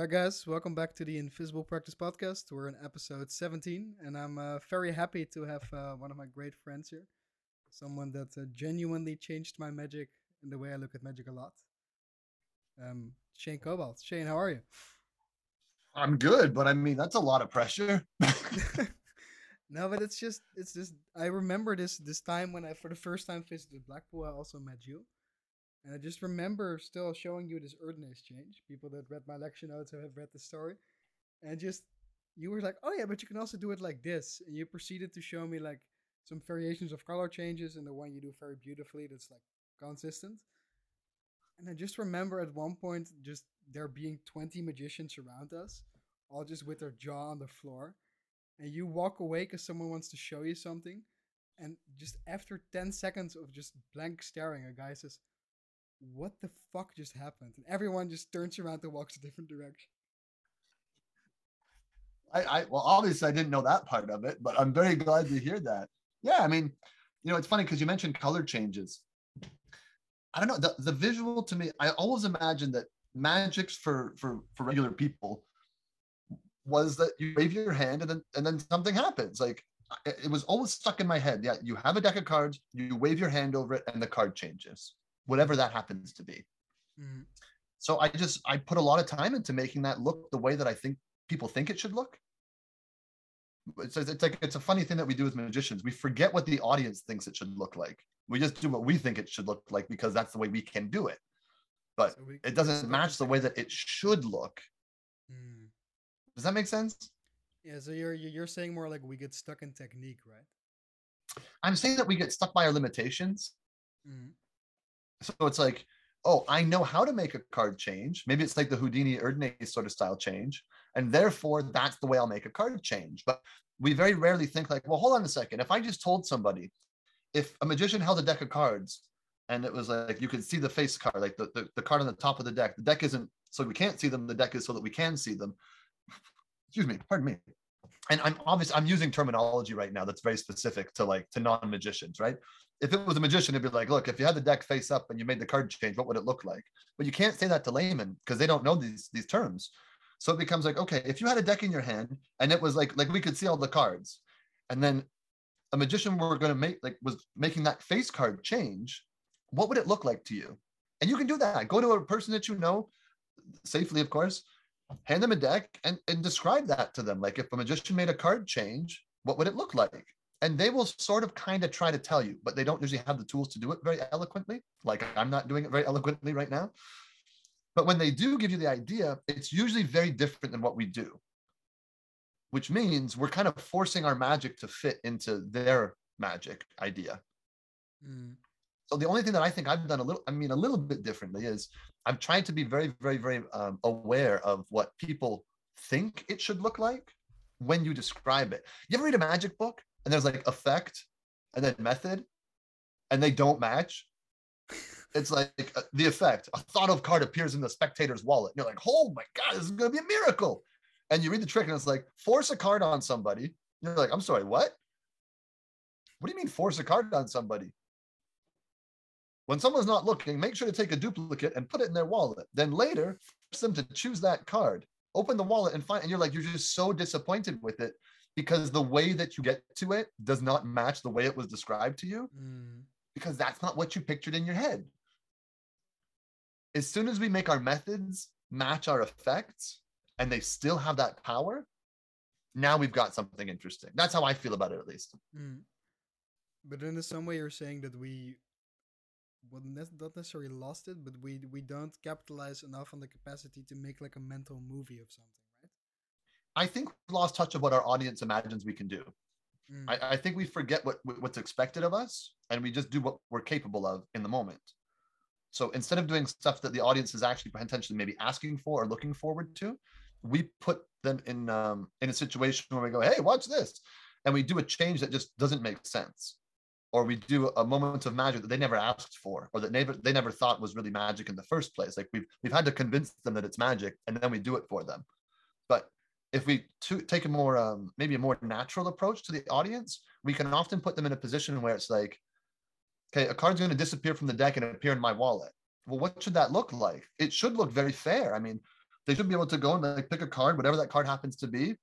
right, guys, welcome back to the Invisible Practice Podcast. We're in episode 17, and I'm uh, very happy to have uh, one of my great friends here, someone that uh, genuinely changed my magic and the way I look at magic a lot. Um, Shane Cobalt. Shane, how are you? I'm good, but I mean that's a lot of pressure. no, but it's just it's just I remember this this time when I for the first time visited Blackpool. I also met you, and I just remember still showing you this Earth exchange. People that read my lecture notes have read the story, and just you were like, "Oh yeah, but you can also do it like this," and you proceeded to show me like some variations of color changes, and the one you do very beautifully that's like consistent. And I just remember at one point just there being 20 magicians around us, all just with their jaw on the floor. And you walk away because someone wants to show you something. And just after 10 seconds of just blank staring, a guy says, What the fuck just happened? And everyone just turns around and walks a different direction. I, I well, obviously I didn't know that part of it, but I'm very glad to hear that. Yeah, I mean, you know, it's funny because you mentioned color changes. I don't know the, the visual to me. I always imagined that magics for for for regular people was that you wave your hand and then and then something happens. Like it was always stuck in my head. Yeah, you have a deck of cards, you wave your hand over it, and the card changes, whatever that happens to be. Mm. So I just I put a lot of time into making that look the way that I think people think it should look. It's, it's like it's a funny thing that we do with magicians. We forget what the audience thinks it should look like. We just do what we think it should look like because that's the way we can do it. But so it doesn't match the way that it should look. Mm. Does that make sense? Yeah, so you're you're saying more like we get stuck in technique, right? I'm saying that we get stuck by our limitations. Mm. So it's like, oh, I know how to make a card change. Maybe it's like the Houdini Erdnase sort of style change. And therefore, that's the way I'll make a card change. But we very rarely think like, well, hold on a second. If I just told somebody, if a magician held a deck of cards and it was like you could see the face card, like the, the, the card on the top of the deck, the deck isn't so we can't see them, the deck is so that we can see them. Excuse me, pardon me. And I'm obviously I'm using terminology right now that's very specific to like to non-magicians, right? If it was a magician, it'd be like, look, if you had the deck face up and you made the card change, what would it look like? But you can't say that to laymen because they don't know these these terms. So it becomes like, okay, if you had a deck in your hand and it was like like we could see all the cards, and then a magician were going to make like was making that face card change, what would it look like to you? And you can do that. Go to a person that you know safely, of course, hand them a deck and, and describe that to them. Like if a magician made a card change, what would it look like? And they will sort of kind of try to tell you, but they don't usually have the tools to do it very eloquently. Like I'm not doing it very eloquently right now. But when they do give you the idea, it's usually very different than what we do, which means we're kind of forcing our magic to fit into their magic idea. Mm. So the only thing that I think I've done a little, I mean, a little bit differently is I'm trying to be very, very, very um, aware of what people think it should look like when you describe it. You ever read a magic book and there's like effect and then method and they don't match? It's like uh, the effect. A thought of card appears in the spectator's wallet. And you're like, oh my God, this is going to be a miracle. And you read the trick and it's like, force a card on somebody. You're like, I'm sorry, what? What do you mean force a card on somebody? When someone's not looking, make sure to take a duplicate and put it in their wallet. Then later, force them to choose that card. Open the wallet and find, and you're like, you're just so disappointed with it because the way that you get to it does not match the way it was described to you mm. because that's not what you pictured in your head as soon as we make our methods match our effects and they still have that power, now we've got something interesting. That's how I feel about it, at least. Mm. But in some way, you're saying that we, well, not necessarily lost it, but we we don't capitalize enough on the capacity to make like a mental movie of something, right? I think we've lost touch of what our audience imagines we can do. Mm. I, I think we forget what what's expected of us, and we just do what we're capable of in the moment. So instead of doing stuff that the audience is actually potentially maybe asking for or looking forward to, we put them in um, in a situation where we go, "Hey, watch this," and we do a change that just doesn't make sense, or we do a moment of magic that they never asked for, or that never they never thought was really magic in the first place. Like we've we've had to convince them that it's magic, and then we do it for them. But if we to, take a more um, maybe a more natural approach to the audience, we can often put them in a position where it's like, okay, a card's going to disappear from the deck and appear in my wallet. Well, what should that look like? It should look very fair. I mean, They should be able to go and like pick a card, whatever that card happens to be.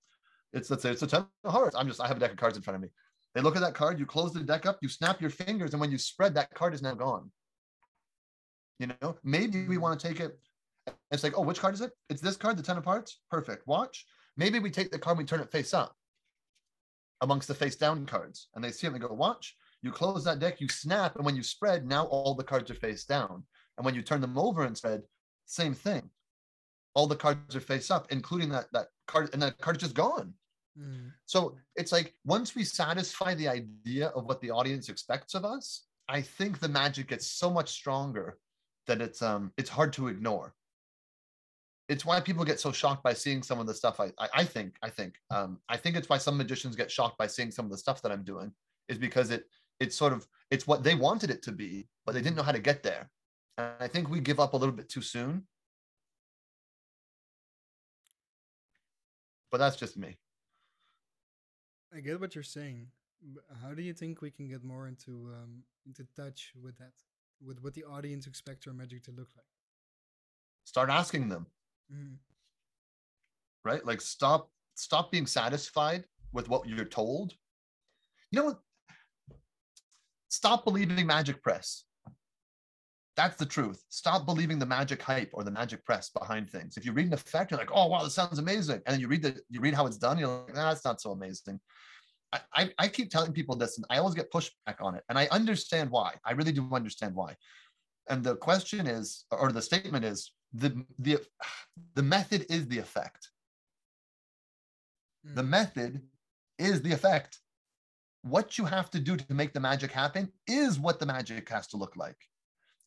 It's let's say it's a ten of hearts. I'm just I have a deck of cards in front of me. They look at that card, you close the deck up, you snap your fingers, and when you spread, that card is now gone. You know, maybe we want to take it. It's like, oh, which card is it? It's this card, the Ten of Hearts. Perfect. Watch. Maybe we take the card, we turn it face up amongst the face down cards, and they see it and they go, watch. You close that deck, you snap, and when you spread, now all the cards are face down. And when you turn them over and spread, same thing. All the cards are face up, including that that card, and that card is just gone. Mm. So it's like once we satisfy the idea of what the audience expects of us, I think the magic gets so much stronger that it's um it's hard to ignore. It's why people get so shocked by seeing some of the stuff I I, I think I think um I think it's why some magicians get shocked by seeing some of the stuff that I'm doing is because it it's sort of it's what they wanted it to be, but they didn't know how to get there. And I think we give up a little bit too soon. But that's just me. I get what you're saying. How do you think we can get more into um, into touch with that, with what the audience expects our magic to look like? Start asking them. Mm. Right, like stop stop being satisfied with what you're told. You know what? Stop believing magic press. That's the truth. Stop believing the magic hype or the magic press behind things. If you read an effect, you're like, oh wow, this sounds amazing. And then you read the you read how it's done, you're like, nah, that's not so amazing. I, I, I keep telling people this and I always get pushback on it. And I understand why. I really do understand why. And the question is, or the statement is, the the the method is the effect. The hmm. method is the effect. What you have to do to make the magic happen is what the magic has to look like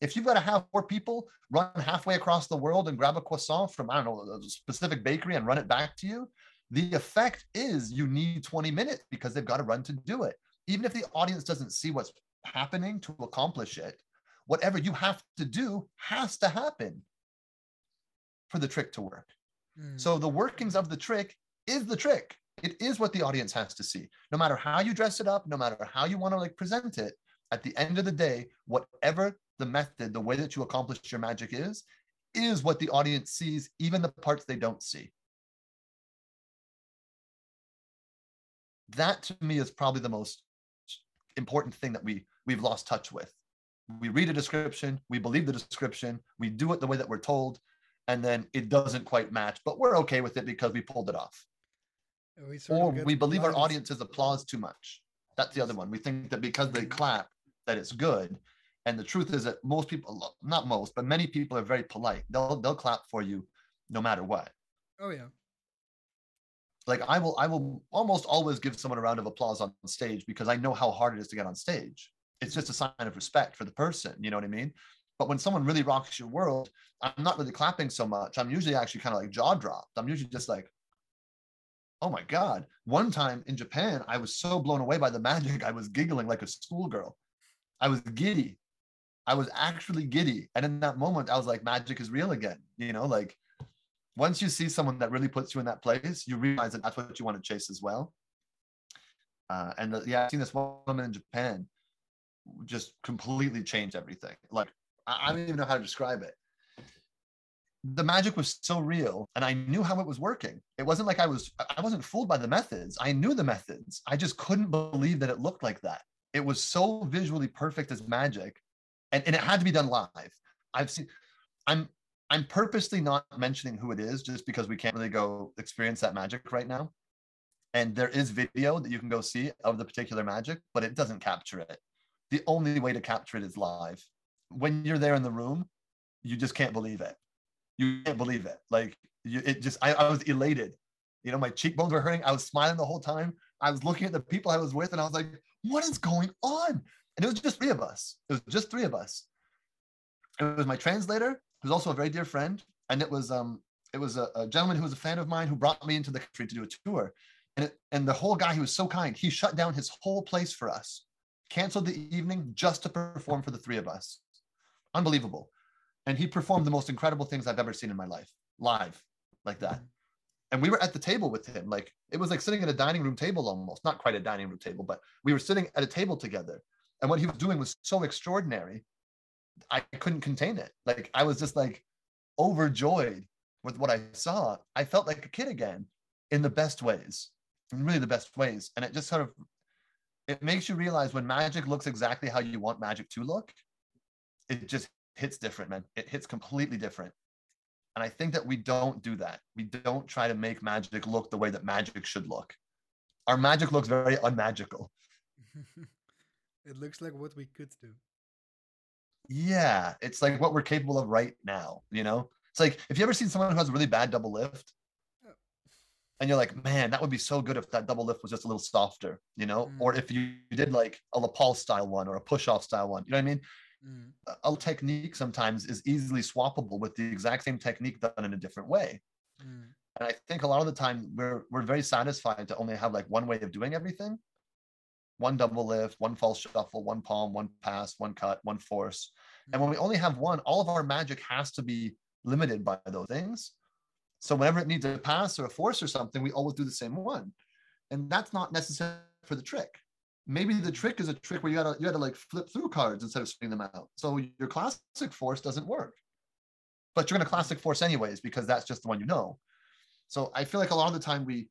if you've got to have four people run halfway across the world and grab a croissant from, I don't know, a specific bakery and run it back to you, the effect is you need 20 minutes because they've got to run to do it. Even if the audience doesn't see what's happening to accomplish it, whatever you have to do has to happen for the trick to work. Mm. So the workings of the trick is the trick. It is what the audience has to see. No matter how you dress it up, no matter how you want to like present it, at the end of the day, whatever the method, the way that you accomplish your magic is, is what the audience sees, even the parts they don't see. That to me is probably the most important thing that we we've lost touch with. We read a description, we believe the description, we do it the way that we're told, and then it doesn't quite match, but we're okay with it because we pulled it off. We or we believe our audience's applause too much. That's the other one. We think that because they clap, that it's good. And the truth is that most people, not most, but many people are very polite. They'll they'll clap for you no matter what. Oh yeah. Like I will I will almost always give someone a round of applause on stage because I know how hard it is to get on stage. It's just a sign of respect for the person, you know what I mean? But when someone really rocks your world, I'm not really clapping so much. I'm usually actually kind of like jaw dropped. I'm usually just like, oh my God. One time in Japan, I was so blown away by the magic, I was giggling like a schoolgirl. I was giddy. I was actually giddy. And in that moment, I was like, magic is real again. You know, like once you see someone that really puts you in that place, you realize that that's what you want to chase as well. Uh, and the, yeah, I've seen this woman in Japan just completely change everything. Like, I, I don't even know how to describe it. The magic was so real, and I knew how it was working. It wasn't like I was, I wasn't fooled by the methods. I knew the methods. I just couldn't believe that it looked like that. It was so visually perfect as magic and, and it had to be done live. I've seen I'm I'm purposely not mentioning who it is just because we can't really go experience that magic right now. And there is video that you can go see of the particular magic, but it doesn't capture it. The only way to capture it is live. When you're there in the room, you just can't believe it. You can't believe it. Like you, it just I, I was elated. You know, my cheekbones were hurting. I was smiling the whole time. I was looking at the people I was with, and I was like, "What is going on?" And it was just three of us. It was just three of us. It was my translator, who's also a very dear friend, and it was um it was a, a gentleman who was a fan of mine who brought me into the country to do a tour. And it, and the whole guy, he was so kind. He shut down his whole place for us, canceled the evening just to perform for the three of us. Unbelievable. And he performed the most incredible things I've ever seen in my life, live, like that. And we were at the table with him. Like it was like sitting at a dining room table almost, not quite a dining room table, but we were sitting at a table together. And what he was doing was so extraordinary. I couldn't contain it. Like I was just like overjoyed with what I saw, I felt like a kid again in the best ways, really the best ways. And it just sort of it makes you realize when magic looks exactly how you want magic to look, it just hits different, man. It hits completely different. And I think that we don't do that. We don't try to make magic look the way that magic should look. Our magic looks very unmagical. it looks like what we could do. Yeah, it's like what we're capable of right now, you know? It's like if you ever seen someone who has a really bad double lift, and you're like, man, that would be so good if that double lift was just a little softer, you know, mm. or if you did like a lapel style one or a push off style one, you know what I mean? Mm. A, a, technique sometimes is easily swappable with the exact same technique done in a different way. Mm. And I think a lot of the time we're we're very satisfied to only have like one way of doing everything. One double lift, one false shuffle, one palm, one pass, one cut, one force. And when we only have one, all of our magic has to be limited by those things. So whenever it needs a pass or a force or something, we always do the same one. And that's not necessary for the trick. Maybe the trick is a trick where you gotta you gotta like flip through cards instead of spinning them out. So your classic force doesn't work. But you're gonna classic force anyways, because that's just the one you know. So I feel like a lot of the time we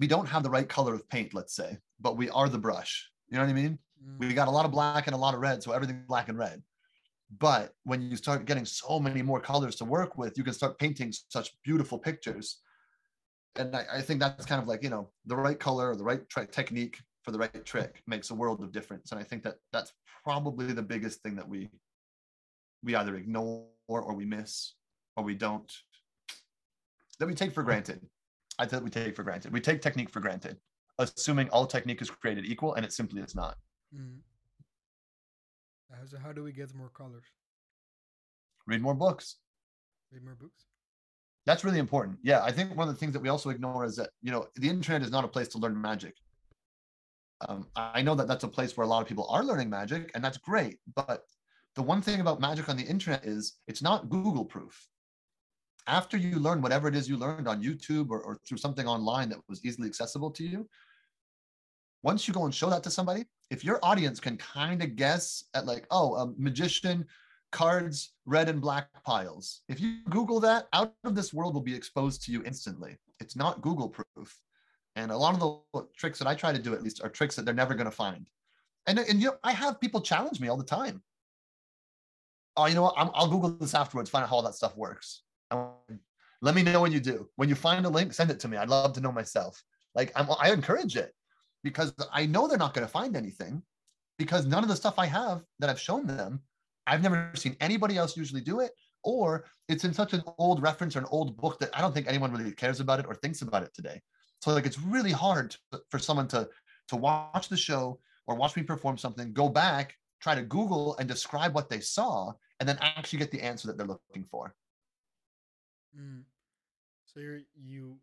we don't have the right color of paint, let's say, but we are the brush. You know what I mean? Mm. We got a lot of black and a lot of red, so everything black and red. But when you start getting so many more colors to work with, you can start painting such beautiful pictures. And I, I think that's kind of like, you know, the right color or the right tri- technique for the right trick makes a world of difference. And I think that that's probably the biggest thing that we we either ignore or we miss or we don't that we take for granted. I think we take for granted. We take technique for granted, assuming all technique is created equal, and it simply is not. Mm. So how do we get more colors? Read more books. Read more books. That's really important. Yeah, I think one of the things that we also ignore is that you know the internet is not a place to learn magic. Um, I know that that's a place where a lot of people are learning magic, and that's great. But the one thing about magic on the internet is it's not Google proof. After you learn whatever it is you learned on YouTube or, or through something online that was easily accessible to you, once you go and show that to somebody, if your audience can kind of guess at like, oh, a magician, cards, red and black piles. If you Google that, out of this world will be exposed to you instantly. It's not Google proof. And a lot of the tricks that I try to do at least are tricks that they're never going to find. And, and you know, I have people challenge me all the time. Oh, you know what? i will Google this afterwards, find out how all that stuff works. Let me know when you do. When you find a link, send it to me. I'd love to know myself. Like I'm, I encourage it because I know they're not going to find anything because none of the stuff I have that I've shown them, I've never seen anybody else usually do it, or it's in such an old reference or an old book that I don't think anyone really cares about it or thinks about it today. So like it's really hard to, for someone to to watch the show or watch me perform something, go back, try to Google and describe what they saw, and then actually get the answer that they're looking for. Mm. So you're you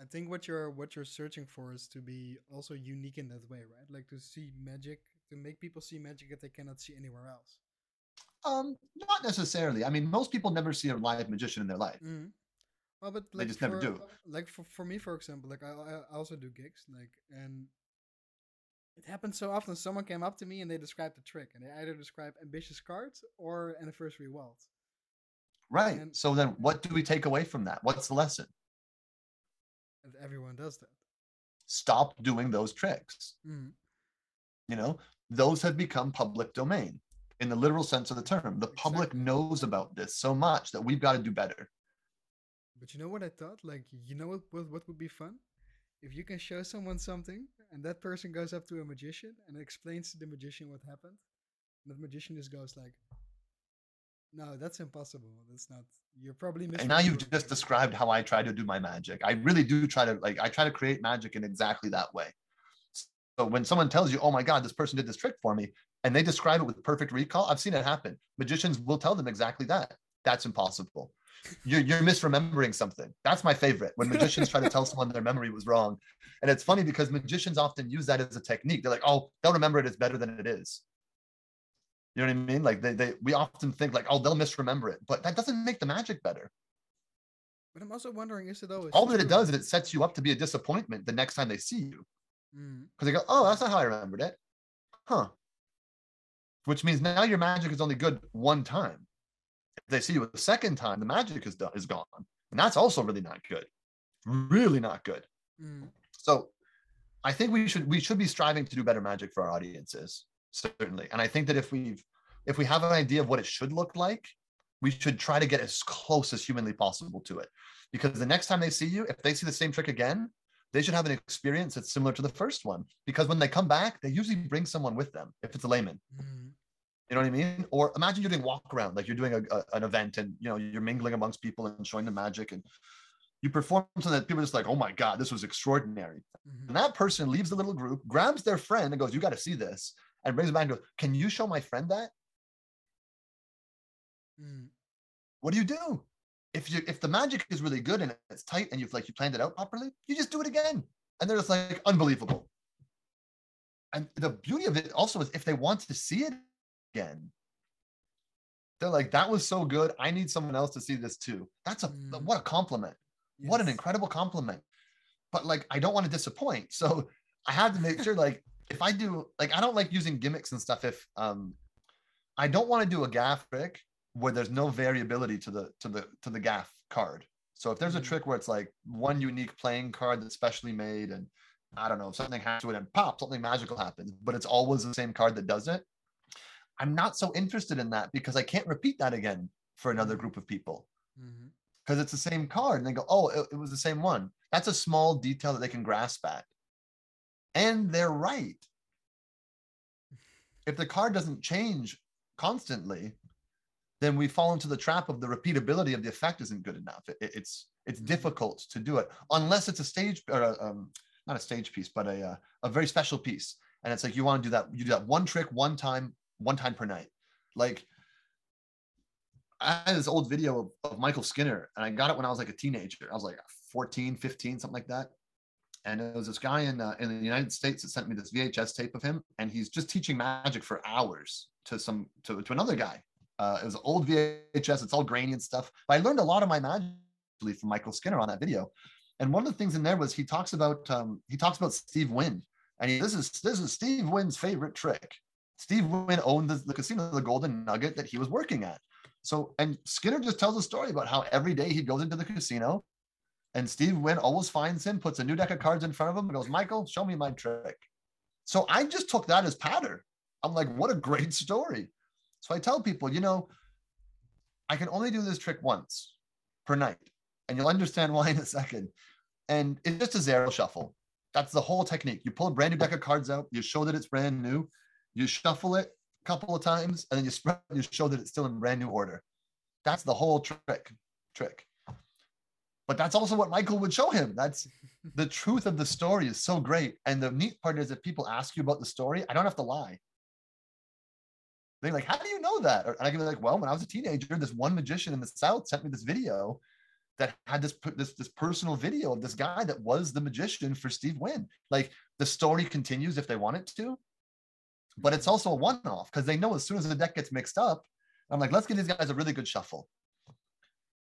I think what you're what you're searching for is to be also unique in that way, right? Like to see magic, to make people see magic that they cannot see anywhere else. Um, not necessarily. I mean, most people never see a live magician in their life. Mm-hmm. Well, but like they just for, never do. Like for, for me, for example, like I, I also do gigs, like and it happens so often. Someone came up to me and they described the trick, and they either describe ambitious cards or anniversary waltz. Right. And, so then, what do we take away from that? What's the lesson? Everyone does that. Stop doing those tricks. Mm-hmm. You know, those have become public domain in the literal sense of the term. The exactly. public knows about this so much that we've got to do better. But you know what I thought? Like, you know what, what, what would be fun? If you can show someone something and that person goes up to a magician and explains to the magician what happened, and the magician just goes like, no, that's impossible. That's not. You're probably missing. And now you've just described how I try to do my magic. I really do try to like. I try to create magic in exactly that way. So when someone tells you, "Oh my God, this person did this trick for me," and they describe it with perfect recall, I've seen it happen. Magicians will tell them exactly that. That's impossible. You're, you're misremembering something. That's my favorite. When magicians try to tell someone their memory was wrong, and it's funny because magicians often use that as a technique. They're like, "Oh, they'll remember it. It's better than it is." You know what I mean? Like they, they we often think like, oh, they'll misremember it, but that doesn't make the magic better. But I'm also wondering, is it always all that it does is it sets you up to be a disappointment the next time they see you. Because mm. they go, oh, that's not how I remembered it. Huh. which means now your magic is only good one time. They see you a second time, the magic is done, is gone, and that's also really not good. Really not good. Mm. So, I think we should we should be striving to do better magic for our audiences, certainly. And I think that if we've if we have an idea of what it should look like, we should try to get as close as humanly possible to it. Because the next time they see you, if they see the same trick again, they should have an experience that's similar to the first one. Because when they come back, they usually bring someone with them if it's a layman. Mm. You know what I mean? Or imagine you're doing walk around, like you're doing a, a, an event and you know you're mingling amongst people and showing the magic and you perform something that people are just like, oh my God, this was extraordinary. Mhm. And that person leaves the little group, grabs their friend and goes, You got to see this, and brings it back and goes, Can you show my friend that? Mm. What do you do? If you if the magic is really good and it's tight and you've like you planned it out properly, you just do it again. And they're just like unbelievable. And the beauty of it also is if they want to see it again, they're like, that was so good. I need someone else to see this too. That's a Mm. what a compliment. What an incredible compliment. But like, I don't want to disappoint. So I had to make sure, like, if I do, like, I don't like using gimmicks and stuff. If um, I don't want to do a gaff trick where there's no variability to the to the to the gaff card. So if there's a Mhm. trick where it's like one unique playing card that's specially made, and I don't know, something happens to it and pop, something magical happens, but it's always the same card that does it. I'm not so interested in that because I can't repeat that again for another Mhm. group of people. Because it's the same card and they go oh it, it was the same one. That's a small detail that they can grasp at. And they're right. If the card doesn't change constantly then we fall into the trap of the repeatability of the effect isn't good enough. It- it- it's it's Mhm. difficult to do it unless it's a stage or a, um, not a stage piece but a, uh, a very special piece. And it's like you want to do that you do that one trick one time one time per night like I had this old video of, of Michael Skinner, and I got it when I was like a teenager. I was like 14, 15, something like that. And it was this guy in uh, in the United States that sent me this VHS tape of him, and he's just teaching magic for hours to some to, to another guy. Uh, it was old VHS. It's all grainy and stuff. But I learned a lot of my magic from Michael Skinner on that video. And one of the things in there was he talks about um, he talks about Steve Wynn, and he, this is this is Steve Wynn's favorite trick. Steve Wynn owned the, the casino, the Golden Nugget that he was working at. So, and Skinner just tells a story about how every day he goes into the casino and Steve Wynn always finds him, puts a new deck of cards in front of him, and goes, Michael, show me my trick. So I just took that as pattern. I'm like, what a great story. So I tell people, you know, I can only do this trick once per night, and you'll understand why in a second. And it's just a zero shuffle. That's the whole technique. You pull a brand new deck of cards out, you show that it's brand new, you shuffle it a couple of times, and then you spread, you show that it's still in brand new order. That's the whole trick. Trick. But that's also what Michael would show him. That's the truth of the story is so great. And the neat part is if people ask you about the story, I don't have to lie. They're like, how do you know that? And I can be like, well, when I was a teenager, this one magician in the South sent me this video that had this this this personal video of this guy that was the magician for Steve Wynn. Like the story continues if they want it to, but it's also a one-off because they know as soon as the deck gets mixed up, I'm like, let's give these guys a really good shuffle.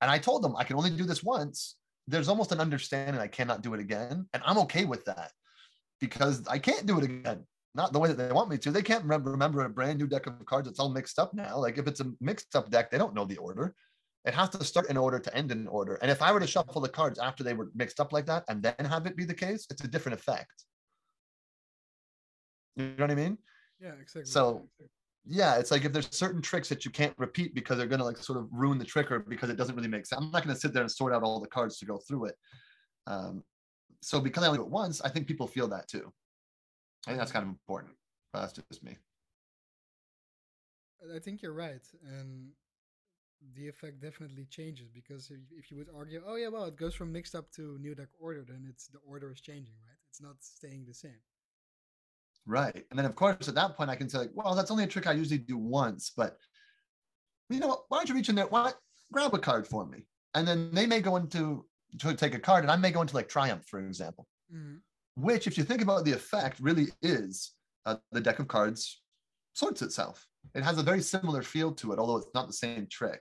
And I told them I can only do this once. There's almost an understanding I cannot do it again, and I'm okay with that because I can't do it again. Not the way that they want me to. They can't remember remember a brand new deck of cards that's all mixed up now. Like if it's a mixed up deck, they don't know the order. It has to start in order to end in order. And if I were to shuffle the cards after they were mixed up like that and then have it be the case, it's a different effect. You know what I mean? Yeah, exactly. So yeah, it's like if there's certain tricks that you can't repeat because they're gonna like sort of ruin the trick or because it doesn't really make sense. I'm not gonna sit there and sort out all the cards to go through it. Um, so because I only do it once, I think people feel that too. I think that's kind of important. But that's just me. I think you're right, and the effect definitely changes because if, if you would argue, oh yeah, well, it goes from mixed up to new deck order, then it's the order is changing, right? It's not staying the same. Right. And then of course at that point I can say like, well, that's only a trick I usually do once, but you know, what? why don't you reach in there? Why grab a card for me? And then they may go into to take a card and I may go into like triumph, for example. Mm-hmm. which, if you think about the effect, really is uh, the deck of cards sorts itself. It has a very similar feel to it, although it's not the same trick.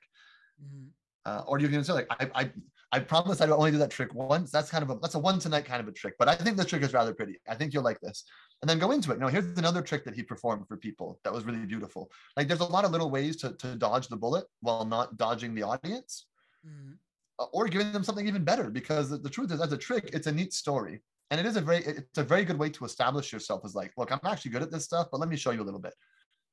Mm-hmm. Uh, or you can say like, I, I, I promise I will only do that trick once. That's kind of a that's a one tonight kind of a trick. But I think the trick is rather pretty. I think you'll like this. And then go into it. Now, here's another trick that he performed for people that was really beautiful. Like there's a lot of little ways to, to dodge the bullet while not dodging the audience. Mm-hmm. Or giving them something even better, because the, the truth is, as a trick, it's a neat story, and it is a very it's a very good way to establish yourself as like, look, I'm actually good at this stuff, but let me show you a little bit.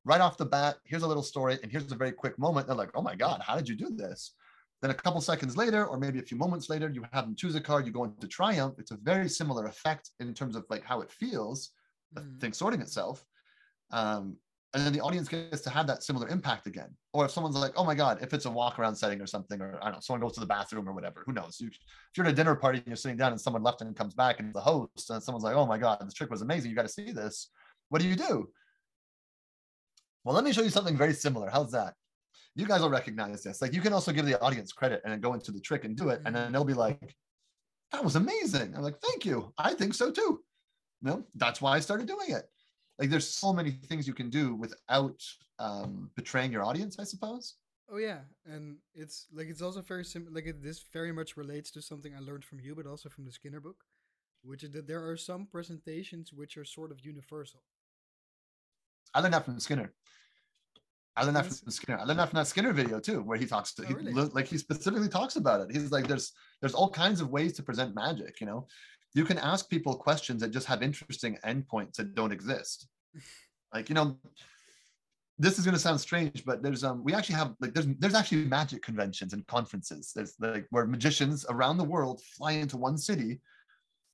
Right off the bat, here's a little story, and here's a very quick moment. They're like, oh my god, how did you do this? Then a couple seconds later, or maybe a few moments later, you have them choose a card, you go into triumph. It's a very similar effect in terms of like how it feels, the mm. thing sorting itself. Um, and then the audience gets to have that similar impact again. Or if someone's like, oh my God, if it's a walk around setting or something, or I don't know, someone goes to the bathroom or whatever, who knows? You, if you're at a dinner party and you're sitting down and someone left and comes back and the host, and someone's like, oh my God, this trick was amazing. You got to see this. What do you do? Well, let me show you something very similar. How's that? You guys will recognize this. Like you can also give the audience credit and then go into the trick and do it. And then mm-hmm. they'll be like, that was amazing. I'm like, thank you. I think so too. You know, that's why I started doing it. Like there's so many things you can do without um, betraying your audience, I suppose. Oh yeah, and it's like it's also very simple. Like it, this very much relates to something I learned from you, but also from the Skinner book, which is that there are some presentations which are sort of universal. I learned that from Skinner. I learned that from Skinner. I learned that from that Skinner video too, where he talks to, oh, really? he, like he specifically talks about it. He's like, there's there's all kinds of ways to present magic. You know, you can ask people questions that just have interesting endpoints that don't exist. like you know, this is going to sound strange, but there's um we actually have like there's there's actually magic conventions and conferences. There's like where magicians around the world fly into one city,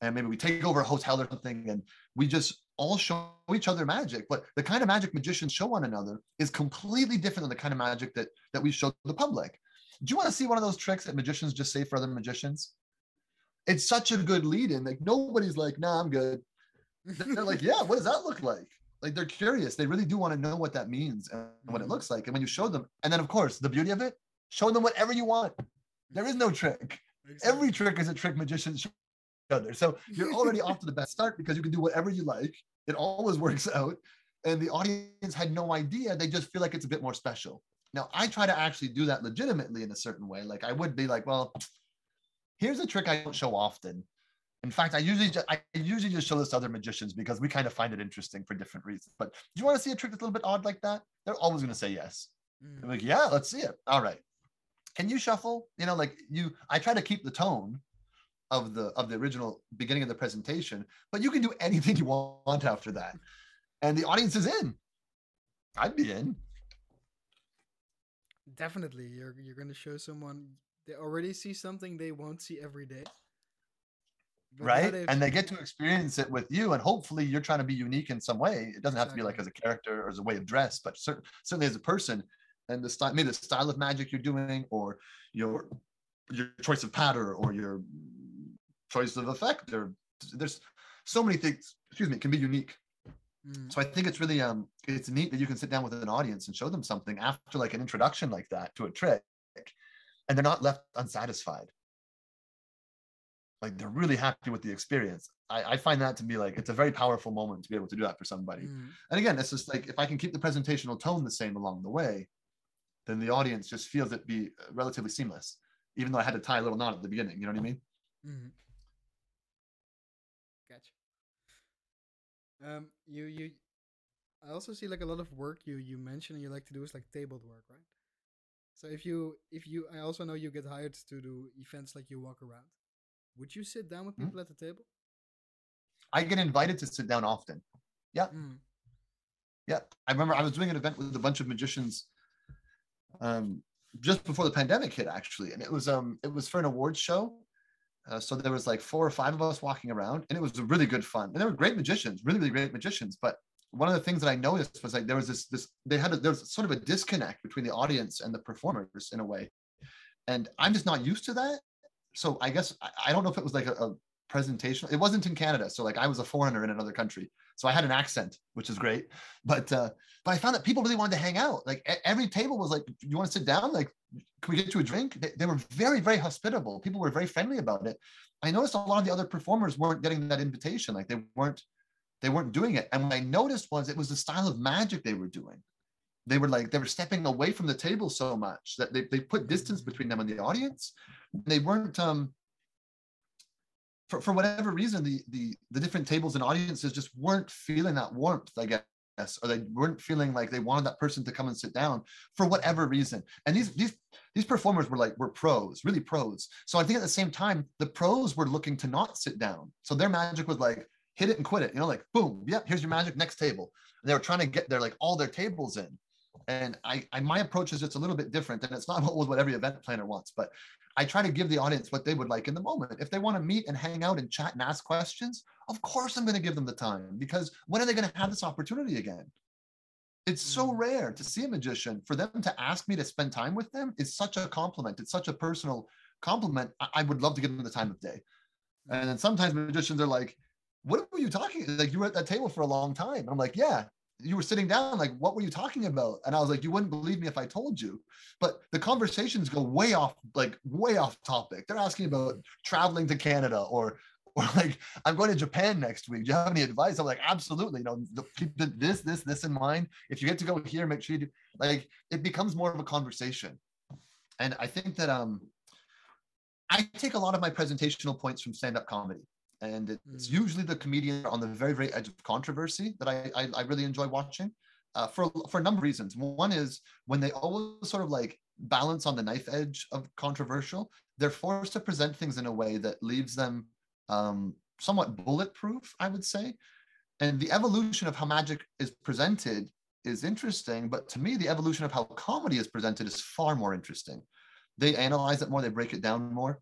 and maybe we take over a hotel or something, and we just all show each other magic but the kind of magic magicians show one another is completely different than the kind of magic that that we show the public. Do you want to see one of those tricks that magicians just say for other magicians? It's such a good lead in like nobody's like nah i'm good. They're like yeah what does that look like? Like they're curious. They really do want to know what that means and what it mm-hmm. looks like. And when you show them and then of course the beauty of it show them whatever you want. There is no trick. Exactly. every trick is a trick magicians other. So you're already off to the best start because you can do whatever you like. It always works out. And the audience had no idea. They just feel like it's a bit more special. Now, I try to actually do that legitimately in a certain way. Like I would be like, well, here's a trick I don't show often. In fact, I usually just, I usually just show this to other magicians because we kind of find it interesting for different reasons. But do you want to see a trick that's a little bit odd like that? They're always going to say yes. Mm. I'm like, yeah, let's see it. All right. Can you shuffle? You know, like you, I try to keep the tone of the of the original beginning of the presentation but you can do anything you want after that. And the audience is in. I'd be in. Definitely. You're you're going to show someone they already see something they won't see every day. But right? and they get to experience it with you and hopefully you're trying to be unique in some way. It doesn't exactly. have to be like as a character or as a way of dress but cer- certainly as a person and the style maybe the style of magic you're doing or your your choice of pattern or your choice of effect. There, there's so many things. Excuse me, can be unique. Mm. So I think it's really um it's neat that you can sit down with an audience and show them something after like an introduction like that to a trick, and they're not left unsatisfied. Like they're really happy with the experience. I, I find that to be like it's a very powerful moment to be able to do that for somebody. Mm. And again, it's just like if I can keep the presentational tone the same along the way, then the audience just feels it be relatively seamless, even though I had to tie a little knot at the beginning. You know what I mean? Mm. Um, you you, I also see like a lot of work you you mention and you like to do is like tabled work, right? So if you if you, I also know you get hired to do events like you walk around. Would you sit down with hmm? people mm-hmm. at the table? I get invited to sit down often. Yeah. Mm. Yeah. I remember I was doing an event with a bunch of magicians um, just before the pandemic hit, actually. And it was um it was for an awards show. Uh, so there was like four or five of us walking around, and it was really good fun. And they were great magicians, really, really great magicians. But one of the things that I noticed was like there was this this they had a, there was sort of a disconnect between the audience and the performers in a way, and I'm just not used to that. So I guess I, I don't know if it was like a, a presentation. It wasn't in Canada, so like I was a foreigner in another country, so I had an accent, which is great. But uh, but I found that people really wanted to hang out. Like every table was like, "You want to sit down? Like can we get you a drink? They, they, were very, very hospitable. People were very friendly about it. I noticed a lot of the other performers weren't getting that invitation. Like they weren't, they weren't doing it. And what I noticed was it was the style of magic they were doing. they were like they were stepping away from the table so much that they, they put distance between them and the audience they weren't um for, for whatever reason the the the different tables and audiences just weren't feeling that warmth i guess or they weren't feeling like they wanted that person to come and sit down for whatever reason. And these these these performers were like were pros really pros. So i think at the same time the pros were looking to not sit down. So their magic was like hit it and quit it you know like boom yep here's your magic next table. And they were trying to get their like all their tables in. And I, I my approach is just a little bit different and it's not what every event planner wants but I try to give the audience what they would like in the moment. If they want to meet and hang out and chat and ask questions, of course I'm going to give them the time because when are they going to have this opportunity again? It's so mm. rare to see a magician. For them to ask me to spend time with them is such a compliment. It's such a personal compliment. I, would love to give them the time of day. And then sometimes magicians are like, what were you talking? Like you were at that table for a long time. And I'm like, yeah, you were sitting down like what were you talking about? And i was like you wouldn't believe me if i told you. But the conversations go way off like way off topic. They're asking about traveling to canada or or like i'm going to japan next week. Do you have any advice? I'm like absolutely. You know keep this this this in mind. If you get to go here make sure you do like it becomes more of a conversation. And i think that um i take a lot of my presentational points from stand-up comedy and it's mm. usually the comedian on the very very edge of controversy that I I, I really enjoy watching. Uh, for for a number of reasons. One is when they always sort of like balance on the knife edge of controversial, they're forced to present things in a way that leaves them um, somewhat bulletproof, I would say. And the evolution of how magic is presented is interesting, but to me, the evolution of how comedy is presented is far more interesting. They analyze it more, they break it down more.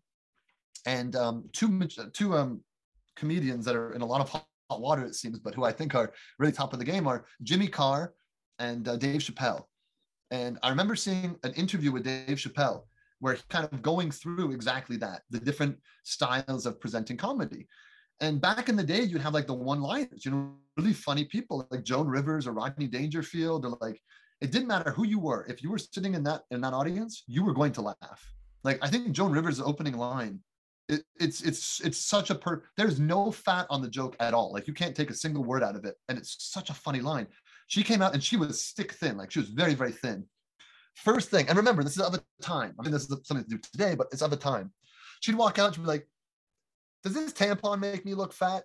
And um, two two um, comedians that are in a lot of hot water, it seems, but who I think are really top of the game are Jimmy Carr and uh, Dave Chappelle. And I remember seeing an interview with Dave Chappelle where he kind of going through exactly that the different styles of presenting comedy. And back in the day, you'd have like the one liners, you know, really funny people like Joan Rivers or Rodney Dangerfield, or like it didn't matter who you were. If you were sitting in that in that audience, you were going to laugh. Like I think Joan Rivers' opening line it, it's it's it's such a per there's no fat on the joke at all. Like you can't take a single word out of it. And it's such a funny line. She came out and she was stick thin like she was very very thin. First thing and remember this is of a time. I mean this is something to do today but it's of a time. She'd walk out and she'd be like does this tampon make me look fat?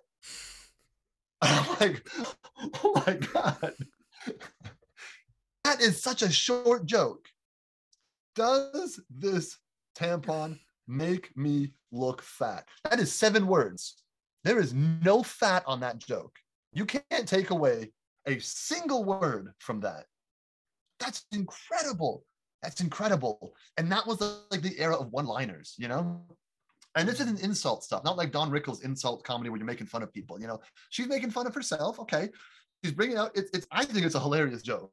I'm like oh my god. That is such a short joke. Does this tampon make me look fat. That is seven words. There is no fat on that joke. You can't take away a single word from that. That's incredible. That's incredible. And that was like the era of one liners, you know? And this isn't insult stuff, not like Don Rickles insult comedy where you're making fun of people, you know? She's making fun of herself. Okay. She's bringing out, it's, it's I think it's a hilarious joke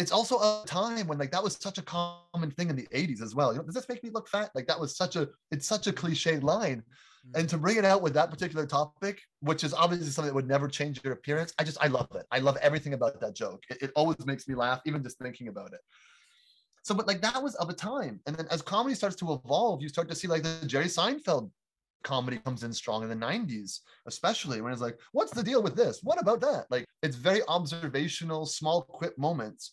it's also a time when like that was such a common thing in the 80s as well. You know, does this make me look fat? Like that was such a it's such a cliche line. Mm-hmm. And to bring it out with that particular topic, which is obviously something that would never change your appearance, I just I love it. I love everything about that joke. It, it always makes me laugh, even just thinking about it. So, but like that was of a time. And then as comedy starts to evolve, you start to see like the Jerry Seinfeld comedy comes in strong in the 90s, especially when it's like, what's the deal with this? What about that? Like it's very observational, small, quick moments.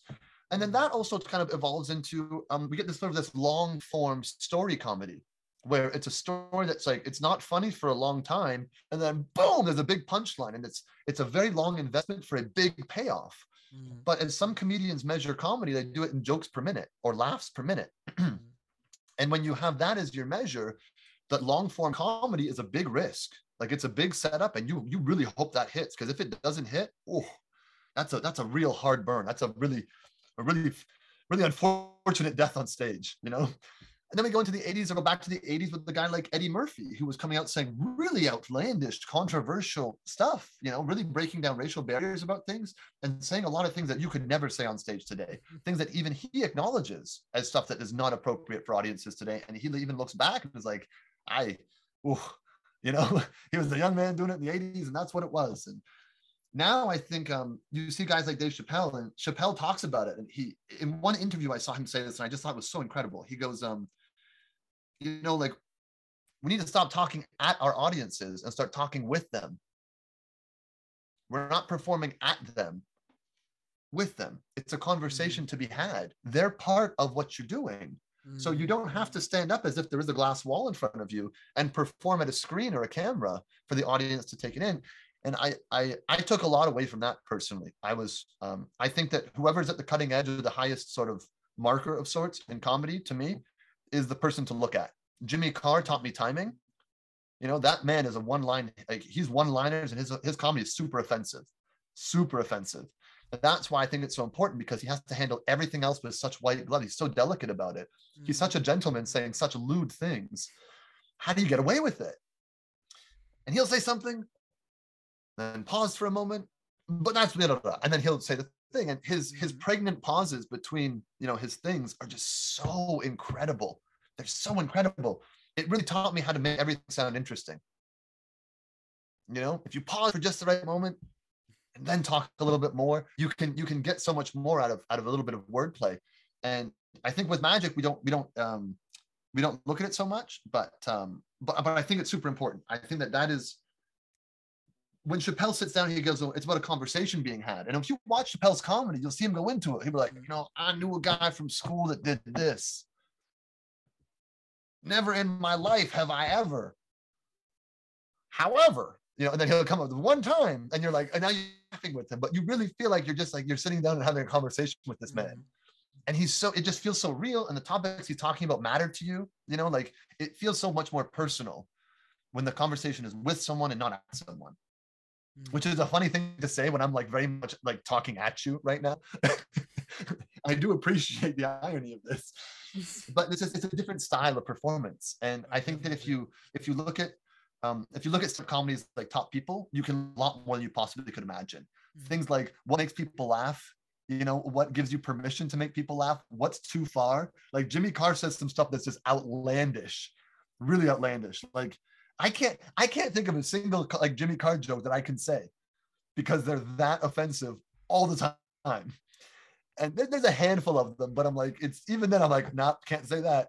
And then that also kind of evolves into um, we get this sort of this long form story comedy where it's a story that's like it's not funny for a long time and then boom there's a big punchline and it's it's a very long investment for a big payoff mm. but as some comedians measure comedy they do it in jokes per minute or laughs per minute mm. and when you have that as your measure that long form comedy is a big risk. Like it's a big setup, and you you really hope that hits because if it doesn't hit, oh, that's a that's a real hard burn. That's a really a really really unfortunate death on stage, you know. And then we go into the 80s or go back to the 80s with the guy like Eddie Murphy, who was coming out saying really outlandish, controversial stuff, you know, really breaking down racial barriers about things and saying a lot of things that you could never say on stage today, things that even he acknowledges as stuff that is not appropriate for audiences today. And he even looks back and is like, I, ooh, you know, he was a young man doing it in the 80s, and that's what it was. And now I think um, you see guys like Dave Chappelle, and Chappelle talks about it. And he, in one interview, I saw him say this, and I just thought it was so incredible. He goes, um, you know, like we need to stop talking at our audiences and start talking with them. We're not performing at them. with them. It's a conversation to be had. They're part of what you're doing. So you don't have to stand up as if there is a glass wall in front of you and perform at a screen or a camera for the audience to take it in. And I I I took a lot away from that personally. I was um, I think that whoever's at the cutting edge of the highest sort of marker of sorts in comedy to me is the person to look at. Jimmy Carr taught me timing. You know, that man is a one line, like he's one liners and his his comedy is super offensive, super offensive. That's why I think it's so important because he has to handle everything else with such white glove. He's so delicate about it. Mm-hmm. He's such a gentleman saying such lewd things. How do you get away with it? And he'll say something, then pause for a moment, but that's blah, blah, blah. and then he'll say the thing. And his his mm-hmm. pregnant pauses between you know his things are just so incredible. They're so incredible. It really taught me how to make everything sound interesting. You know, if you pause for just the right moment, and then talk a little bit more you can you can get so much more out of out of a little bit of wordplay and i think with magic we don't we don't um we don't look at it so much but um but, but i think it's super important i think that that is when Chappelle sits down, he goes, It's about a conversation being had. And if you watch Chappelle's comedy, you'll see him go into it. He'll be like, You know, I knew a guy from school that did this. Never in my life have I ever. However, you know, and then he'll come up with one time, and you're like, and now you're laughing with him, but you really feel like you're just like you're sitting down and having a conversation with this man. Mm-hmm. And he's so it just feels so real, and the topics he's talking about matter to you. You know, like it feels so much more personal when the conversation is with someone and not at someone. Mm-hmm. Which is a funny thing to say when I'm like very much like talking at you right now. I do appreciate the irony of this, but it's just, it's a different style of performance, and I think that if you if you look at um, if you look at some comedies like Top People, you can a lot more than you possibly could imagine. Mm-hmm. Things like what makes people laugh, you know, what gives you permission to make people laugh, what's too far. Like Jimmy Carr says some stuff that's just outlandish, really outlandish. Like I can't, I can't think of a single like Jimmy Carr joke that I can say because they're that offensive all the time. And there's a handful of them, but I'm like, it's even then I'm like, nah, can't say that.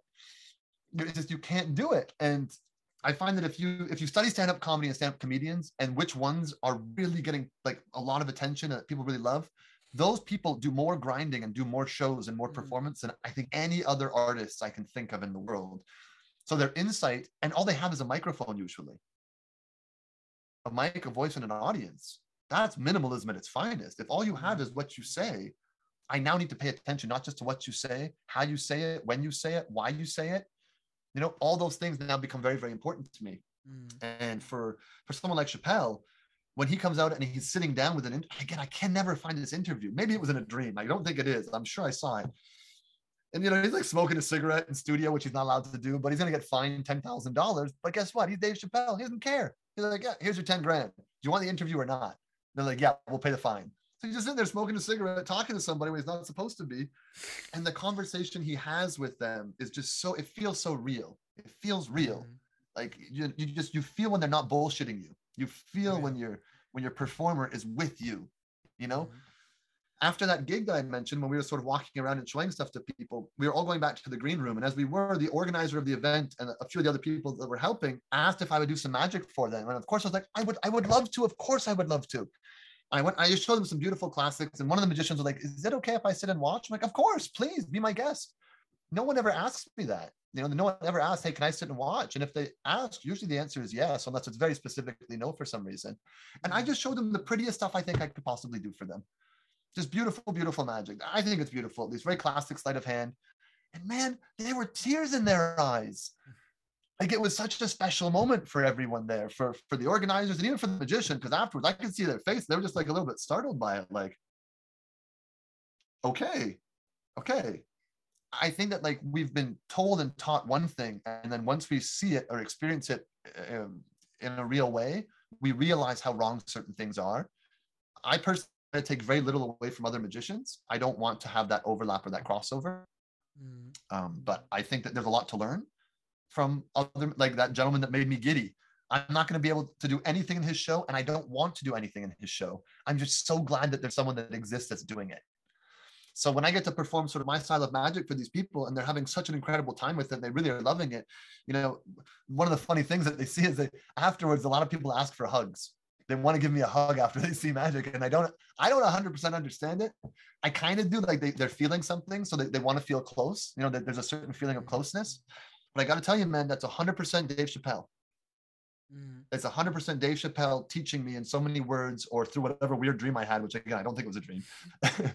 It's just you can't do it. And I find that if you if you study stand up comedy and stand up comedians and which ones are really getting like a lot of attention that people really love, those people do more grinding and do more shows and more mm-hmm. performance than I think any other artists I can think of in the world. So their insight and all they have is a microphone usually, a mic, a voice, and an audience. That's minimalism at its finest. If all you have is what you say, I now need to pay attention not just to what you say, how you say it, when you say it, why you say it, you know all those things now become very very important to me. Mm. and for for someone like chappelle when he comes out and he's sitting down with an again i can never find this interview. Maybe it was in a dream. I don't think it is. I'm sure i saw it. And you know he's like smoking a cigarette in studio which he's not allowed to do but he's going to get fined $10000 but guess what? He's dave chappelle. He doesn't care. He's like yeah here's your 10 grand. Do you want the interview or not? They're like yeah we'll pay the fine so he's just sitting there smoking a cigarette, talking to somebody when he's not supposed to be. And the conversation he has with them is just so, it feels so real. It feels real. Mm-hmm. Like you, you just, you feel when they're not bullshitting you. You feel yeah. when your when your performer is with you, you know? Mm-hmm. After that gig that I mentioned, when we were sort of walking around and showing stuff to people, we were all going back to the green room. And as we were, the organizer of the event and a few of the other people that were helping asked if I would do some magic for them. And of course, I was like, I would, I would love to. Of course, I would love to. I went, I just showed them some beautiful classics. And one of the magicians was like, Is it okay if I sit and watch? I'm like, Of course, please be my guest. No one ever asks me that. You know, no one ever asks, Hey, can I sit and watch? And if they ask, usually the answer is yes, unless it's very specifically no for some reason. And I mm-hmm. just showed them the prettiest stuff I think I could possibly do for them. Just beautiful, beautiful magic. I think it's beautiful, at least very classic sleight of hand. And man, there were tears in their eyes like it was such a special moment for everyone there, for for the organizers and even for the magician, because afterwards I could see their face. They were just like a little bit startled by it, like, okay, okay. I think that like we've been told and taught one thing, and then once we see it or experience it um, in a real way, we realize how wrong certain things are. I personally take very little away from other magicians. I don't want to have that overlap or that crossover. Mm. Um, but I think that there's a lot to learn from other like that gentleman that made me giddy. I'm not going to be able to do anything in his show, and I don't want to do anything in his show. I'm just so glad that there's someone that exists that's doing it. So when I get to perform sort of my style of magic for these people, and they're having such an incredible time with it, they really are loving it. You know, one of the funny things that they see is that afterwards, a lot of people ask for hugs. they want to give me a hug after they see magic and i don't i don't 100% understand it i kind of do like they, they're feeling something so they, they want to feel close you know that there's a certain feeling of closeness but i got to tell you man that's 100% dave chappelle. Mm. it's 100% dave chappelle teaching me in so many words or through whatever weird dream i had which again i don't think it was a dream.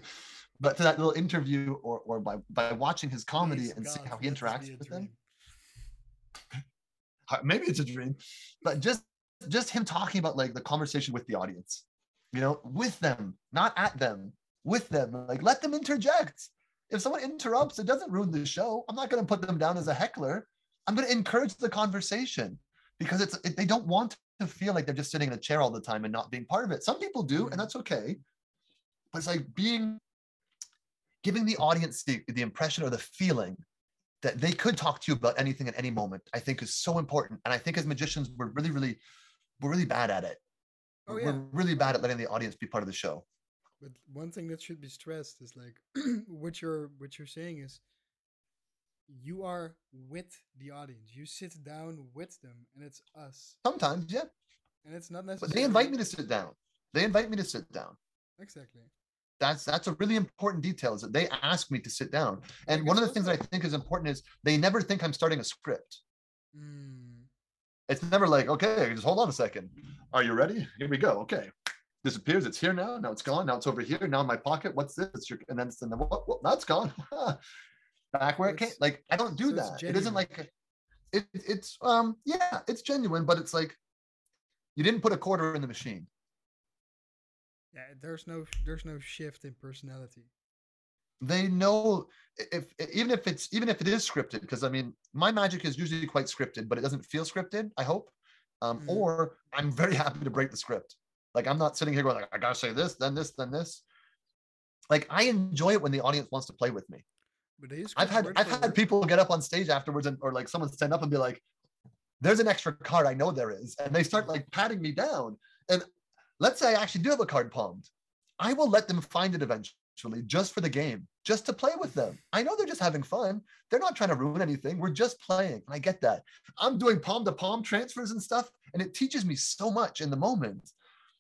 But to that little interview or, or by, by watching his comedy and God, see how he interacts with them maybe it's a dream but just just him talking about like the conversation with the audience you know with them not at them with them like let them interject if someone interrupts it doesn't ruin the show. I'm not going to put them down as a heckler. I'm going to encourage the conversation because it's it, they don't want to feel like they're just sitting in a chair all the time and not being part of it. Some people do and mm-hmm. that's okay. But it's like being giving the audience the, the impression or the feeling that they could talk to you about anything at any moment i think is so important. And i think as magicians we're really really we're really bad at it. Oh, yeah. we're really bad at letting the audience be part of the show but one thing that should be stressed is like what you're what you're saying is you are with the audience. You sit down with them and it's us. Sometimes yeah. And it's not necessarily but they invite me to sit down. They invite me to sit down. Exactly. That's that's a really important detail is that they ask me to sit down. And one of the things that i think is important is they never think i'm starting a script. Mm. it's never like okay just hold on a second. Are you ready? Here we go. Okay disappears. It's here now. Now it's gone. Now it's over here. Now in my pocket. What's this? And then it's in the what, what that's gone. Back where it's, it came like i don't do so that. It isn't like it, it's um yeah it's genuine but it's like you didn't put a quarter in the machine. Yeah, there's no there's no shift in personality. They know if even if it's even if it is scripted, because I mean my magic is usually quite scripted, but it doesn't feel scripted. I hope, um, mm. or I'm very happy to break the script. Like I'm not sitting here going like I gotta say this, then this, then this. Like I enjoy it when the audience wants to play with me. But I've had I've had people get up on stage afterwards and or like someone stand up and be like, "There's an extra card. I know there is," and they start like patting me down, and Let's say I actually do have a card palmed. I will let them find it eventually just for the game, just to play with them. I know they're just having fun. They're not trying to ruin anything. We're just playing. And I get that. I'm doing palm to palm transfers and stuff, and it teaches me so much in the moment.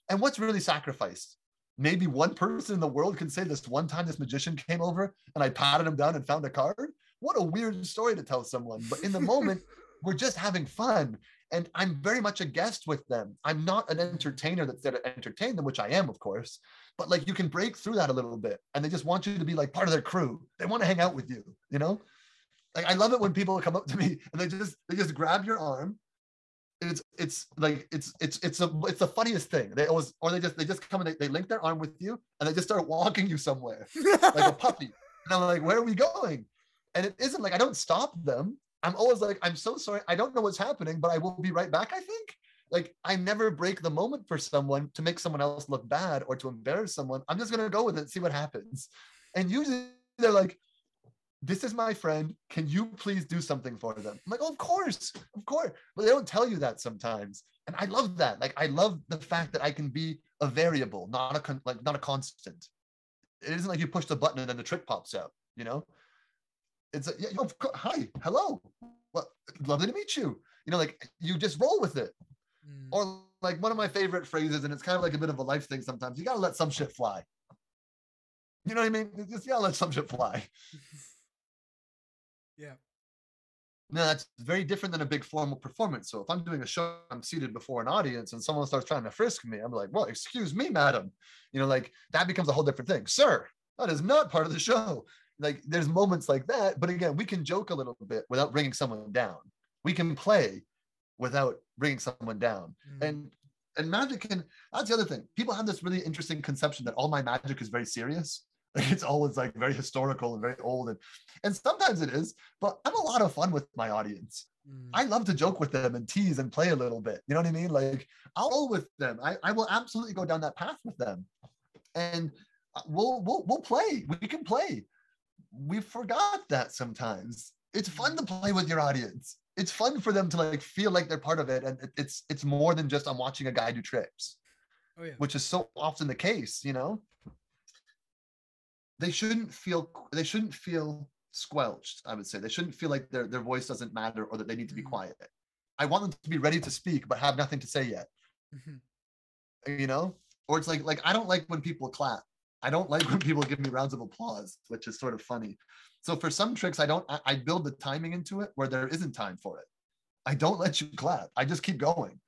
And what's really sacrificed? Maybe one person in the world can say this one time this magician came over and I patted him down and found a card. What a weird story to tell someone. But in the moment, we're just having fun and I'm very much a guest with them. I'm not an entertainer that's there to entertain them, which I am, of course. But like you can break through that a little bit, and they just want you to be like part of their crew. They want to hang out with you, you know. Like I love it when people come up to me and they just they just grab your arm. It's it's like it's it's it's a it's the funniest thing. They always or they just they just come and they, they link their arm with you and they just start walking you somewhere like a puppy. And I'm like, where are we going? And it isn't like I don't stop them. I'm always like, I'm so sorry. I don't know what's happening, but I will be right back, I think. Like, I never break the moment for someone to make someone else look bad or to embarrass someone. I'm just going to go with it, see what happens. And usually they're like, this is my friend. Can you please do something for them? I'm like, oh, of course, of course. But they don't tell you that sometimes. And I love that. Like, I love the fact that I can be a variable, not a con- like not a constant. It isn't like you push the button and then the trick pops out. You know, it's a, yeah, hi, hello, well, lovely to meet you. You know, like you just roll with it. Mm. Or like one of my favorite phrases, and it's kind of like a bit of a life thing sometimes. You gotta let some shit fly. You know what I mean? Just yeah, let some shit fly. yeah. Now that's very different than a big formal performance. So if I'm doing a show, I'm seated before an audience and someone starts trying to frisk me, I'm like, well, excuse me, madam. You know, like that becomes a whole different thing. Sir, that is not part of the show like there's moments like that but again we can joke a little bit without bringing someone down we can play without bringing someone down mm. and and magic can that's the other thing people have this really interesting conception that all my magic is very serious it's always like very historical and very old and and sometimes it is but i'm a lot of fun with my audience mm. i love to joke with them and tease and play a little bit you know what i mean like i'll roll with them i, I will absolutely go down that path with them and uh, we'll we'll, we'll play we can play we forgot that sometimes. It's fun to play with your audience. It's fun for them to like feel like they're part of it, and it's it's more than just I'm watching a guy do tricks, oh, yeah. which is so often the case. You know, they shouldn't feel they shouldn't feel squelched. I would say they shouldn't feel like their their voice doesn't matter or that they need to be mm-hmm. quiet. I want them to be ready to speak but have nothing to say yet. Mm-hmm. you know, or it's like like I don't like when people clap. I don't like when people give me rounds of applause, which is sort of funny. So for some tricks, I don't. I, I build the timing into it where there isn't time for it. I don't let you clap. I just keep going.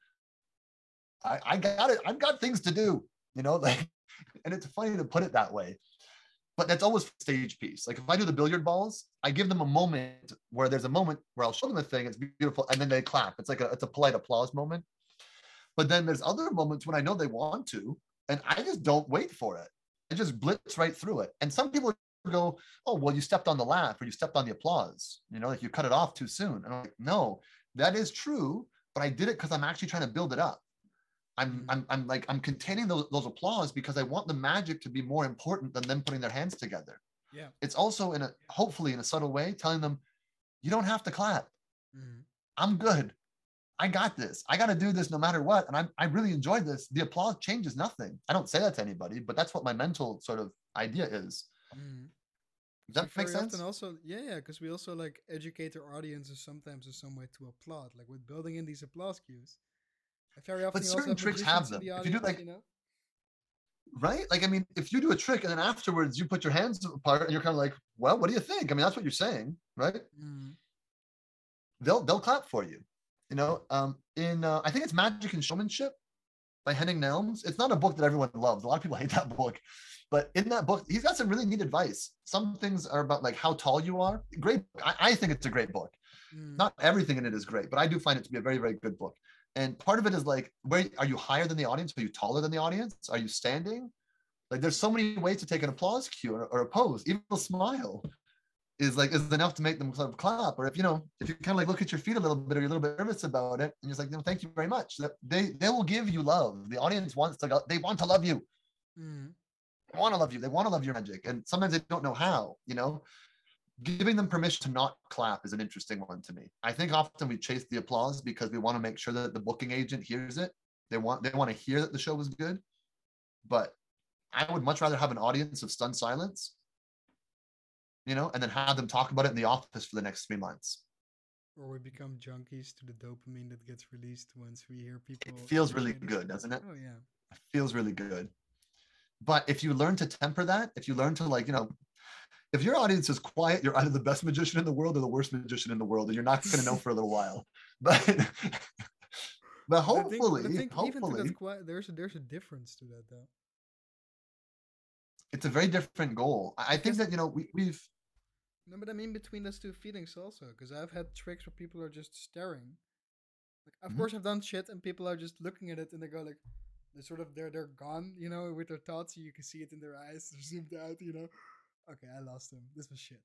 I, I got it. I've got things to do, you know, like, and it's funny to put it that way but that's always stage piece. Like if I do the billiard balls, I give them a moment where there's a moment where I'll show them a thing, it's beautiful, and then they clap. It's like a it's a polite applause moment. But then there's other moments when I know they want to, and I just don't wait for it. I just blitz right through it. And some people go, "Oh, well, you stepped on the laugh or you stepped on the applause. You know, like you cut it off too soon." And I'm like, "No, that is true, but I did it because I'm actually trying to build it up." I'm, mm-hmm. I'm, I'm like, I'm containing those, those applause because I want the magic to be more important than them putting their hands together. Yeah. It's also in a, hopefully in a subtle way, telling them, you don't have to clap. Mm-hmm. I'm good. I got this. I got to do this no matter what. And I'm, I really enjoyed this. The applause changes nothing. I don't say that to anybody, but that's what my mental sort of idea is. Mm-hmm. Does that make sense? And also, yeah, yeah, because we also like educate our audiences sometimes in some way to applaud, like with building in these applause cues. Very often, but certain tricks have them. The audience, if you do like, you know? right? Like, I mean, if you do a trick and then afterwards you put your hands apart and you're kind of like, well, what do you think? I mean, that's what you're saying, right? Mm. They'll they'll clap for you. You know, um, in uh, I think it's Magic and Showmanship by Henning Nelms. It's not a book that everyone loves. A lot of people hate that book. But in that book, he's got some really neat advice. Some things are about like how tall you are. Great. I, I think it's a great book. Mm. Not everything in it is great, but I do find it to be a very, very good book. And part of it is like, where are you higher than the audience? Are you taller than the audience? Are you standing? Like, there's so many ways to take an applause cue or, or a pose. Even a smile is like is enough to make them sort of clap. Or if you know, if you kind of like look at your feet a little bit, or you're a little bit nervous about it, and you're like, no, thank you very much. They they will give you love. The audience wants to they want to love you. Mm. They want to love you. They want to love your magic, and sometimes they don't know how. You know, giving them permission to not clap is an interesting one to me. I think often we chase the applause because we want to make sure that the booking agent hears it. They want they want to hear that the show was good. But I would much rather have an audience of stunned silence, you know, and then have them talk about it in the office for the next three months. Or we become junkies to the dopamine that gets released once we hear people. It feels really good, doesn't it? Oh yeah. It feels really good. But if you learn to temper that, if you learn to like, you know, if your audience is quiet, you're either the best magician in the world or the worst magician in the world, and you're not going to know for a little while. But but hopefully, I think, I think hopefully, quiet, there's a there's a difference to that though. It's a very different goal. I think that you know we, we've. No, but I mean between those two feelings also, because I've had tricks where people are just staring. Like, of mm-hmm. course, I've done shit, and people are just looking at it, and they go like, they're sort of they're they're gone, you know, with their thoughts. You can see it in their eyes, they're zoomed out, you know okay, I lost them. This was shit.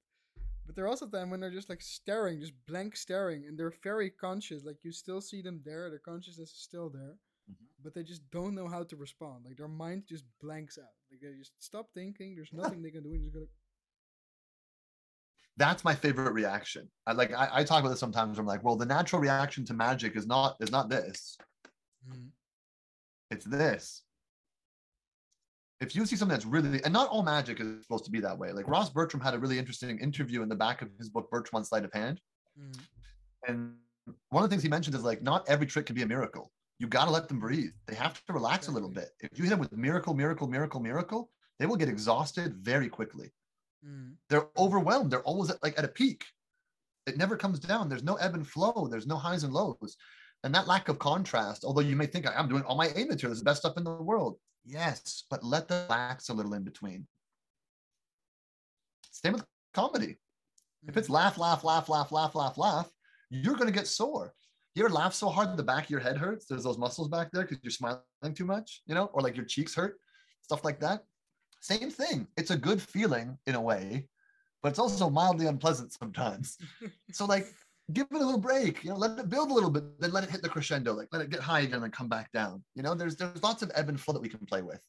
But there are also times when they're just like staring, just blank staring, and they're very conscious. Like you still see them there, their consciousness is still there, mm-hmm. but they just don't know how to respond. Like their mind just blanks out. Like they just stop thinking. There's nothing they can do. And just go. That's my favorite reaction. I like I, I, talk about this sometimes. I'm like, well, the natural reaction to magic is not is not this. Mm-hmm. It's this. If you see something that's really and not all magic is supposed to be that way. Like ross bertram had a really interesting interview in the back of his book bertram on sleight of hand. Mm. and one of the things he mentioned is like not every trick can be a miracle. You got to let them breathe. They have to relax a little bit. If you hit them with miracle miracle miracle miracle they will get exhausted very quickly. Mm. they're overwhelmed. They're always at, like at a peak. It never comes down. There's no ebb and flow. There's no highs and lows and that lack of contrast although you may think i'm doing all my a material is the best stuff in the world Yes, but let the relax a little in between. Same with comedy. If it's mm-hmm. laugh, laugh, laugh, laugh, laugh, laugh, laugh, you're going to get sore. You ever laugh so hard the back of your head hurts? There's those muscles back there because you're smiling too much, you know, or like your cheeks hurt, stuff like that. Same thing. It's a good feeling in a way, but it's also mildly unpleasant sometimes. so, like, give it a little break, you know, let it build a little bit, then let it hit the crescendo, like let it get high again and come back down. You know, there's there's lots of ebb and flow that we can play with.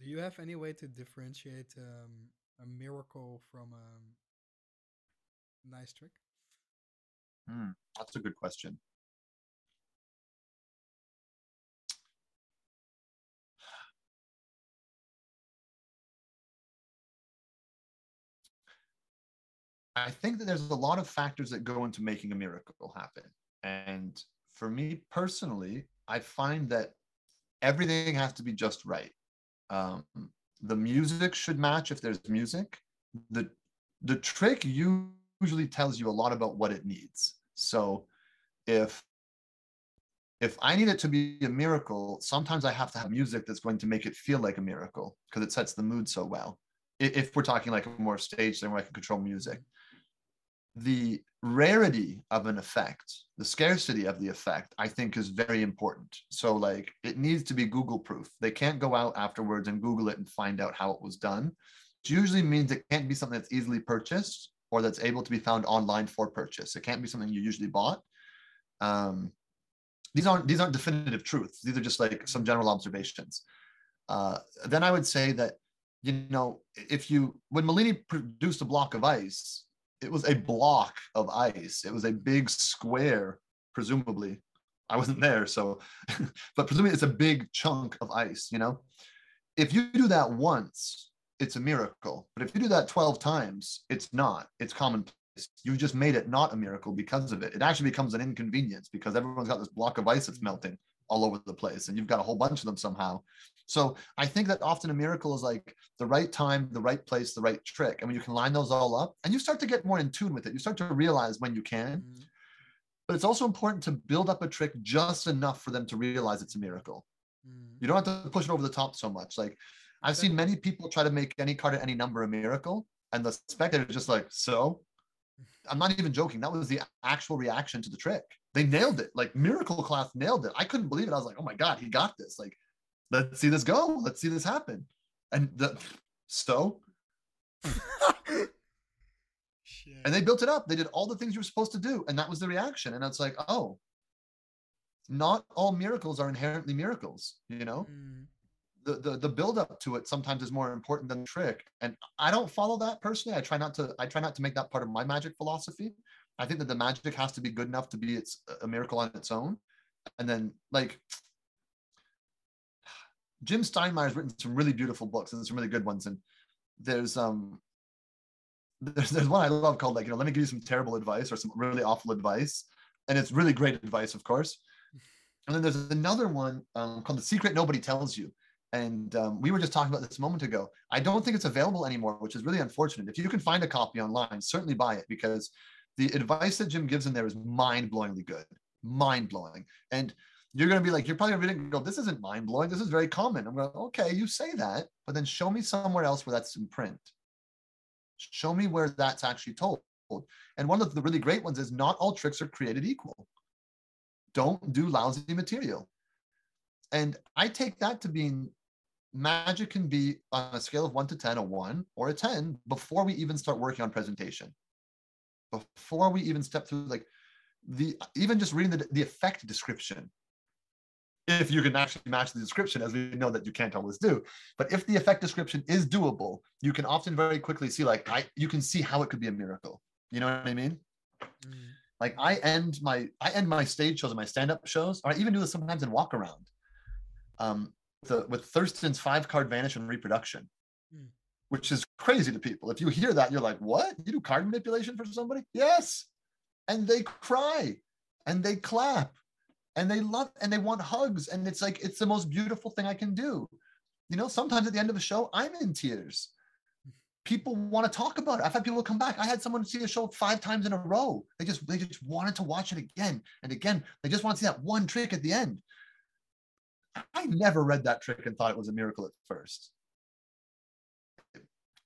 Do you have any way to differentiate um, a miracle from um, a nice trick? Hmm, that's a good question. I think that there's a lot of factors that go into making a miracle happen. And for me personally, I find that everything has to be just right. Um, the music should match if there's music. The the trick usually tells you a lot about what it needs. So if if I need it to be a miracle, sometimes I have to have music that's going to make it feel like a miracle because it sets the mood so well. If we're talking like a more stage thing where I can control music, the rarity of an effect, the scarcity of the effect, I think is very important. So, like, it needs to be Google proof. They can't go out afterwards and Google it and find out how it was done. It usually means it can't be something that's easily purchased or that's able to be found online for purchase. It can't be something you usually bought. Um, these aren't these aren't definitive truths. These are just like some general observations. Uh, then I would say that you know if you when Malini produced a block of ice, it was a block of ice. It was a big square, presumably. I wasn't there, so, but presumably it's a big chunk of ice, you know? If you do that once, it's a miracle. But if you do that 12 times, it's not. It's commonplace. You've just made it not a miracle because of it. It actually becomes an inconvenience because everyone's got this block of ice that's melting all over the place and you've got a whole bunch of them somehow. So I think that often a miracle is like the right time, the right place, the right trick. And when you can line those all up and you start to get more in tune with it, you start to realize when you can. Mm-hmm. But it's also important to build up a trick just enough for them to realize it's a miracle. Mm-hmm. You don't have to push it over the top so much. Like I've seen many people try to make any card at any number a miracle, and the spectator is just like, so I'm not even joking. That was the actual reaction to the trick. They nailed it. Like Miracle Class nailed it. I couldn't believe it. I was like, oh my God, he got this. Like, let's see this go. Let's see this happen. And the so and they built it up. They did all the things you were supposed to do. And that was the reaction. And it's like, oh, not all miracles are inherently miracles, you know? Mm the, the the build up to it sometimes is more important than the trick and i don't follow that personally i try not to i try not to make that part of my magic philosophy i think that the magic has to be good enough to be its a miracle on its own and then like jim steinmeyer's written some really beautiful books and some really good ones and there's um there's there's one i love called like you know let me give you some terrible advice or some really awful advice and it's really great advice of course and then there's another one um, called the secret nobody tells you and um, we were just talking about this a moment ago. I don't think it's available anymore, which is really unfortunate. If you can find a copy online, certainly buy it because the advice that Jim gives in there is mind blowingly good, mind blowing. And you're going to be like, you're probably going to go, this isn't mind blowing. This is very common. I'm going, okay, you say that, but then show me somewhere else where that's in print. Show me where that's actually told. And one of the really great ones is not all tricks are created equal. Don't do lousy material. And I take that to being magic can be on a scale of one to 10, a one or a 10 before we even start working on presentation. Before we even step through, like the even just reading the, the effect description. If you can actually match the description, as we know that you can't always do, but if the effect description is doable, you can often very quickly see like I you can see how it could be a miracle. You know what I mean? Mm. Like I end my I end my stage shows and my stand-up shows, or I even do this sometimes in walk around. Um, the, with Thurston's five card vanish and reproduction, hmm. which is crazy to people. If you hear that, you're like, what? You do card manipulation for somebody? Yes. And they cry and they clap and they love and they want hugs. And it's like, it's the most beautiful thing I can do. You know, sometimes at the end of a show, I'm in tears. People want to talk about it. I've had people come back. I had someone see a show five times in a row. They just they just wanted to watch it again and again. They just want to see that one trick at the end. I never read that trick and thought it was a miracle at first.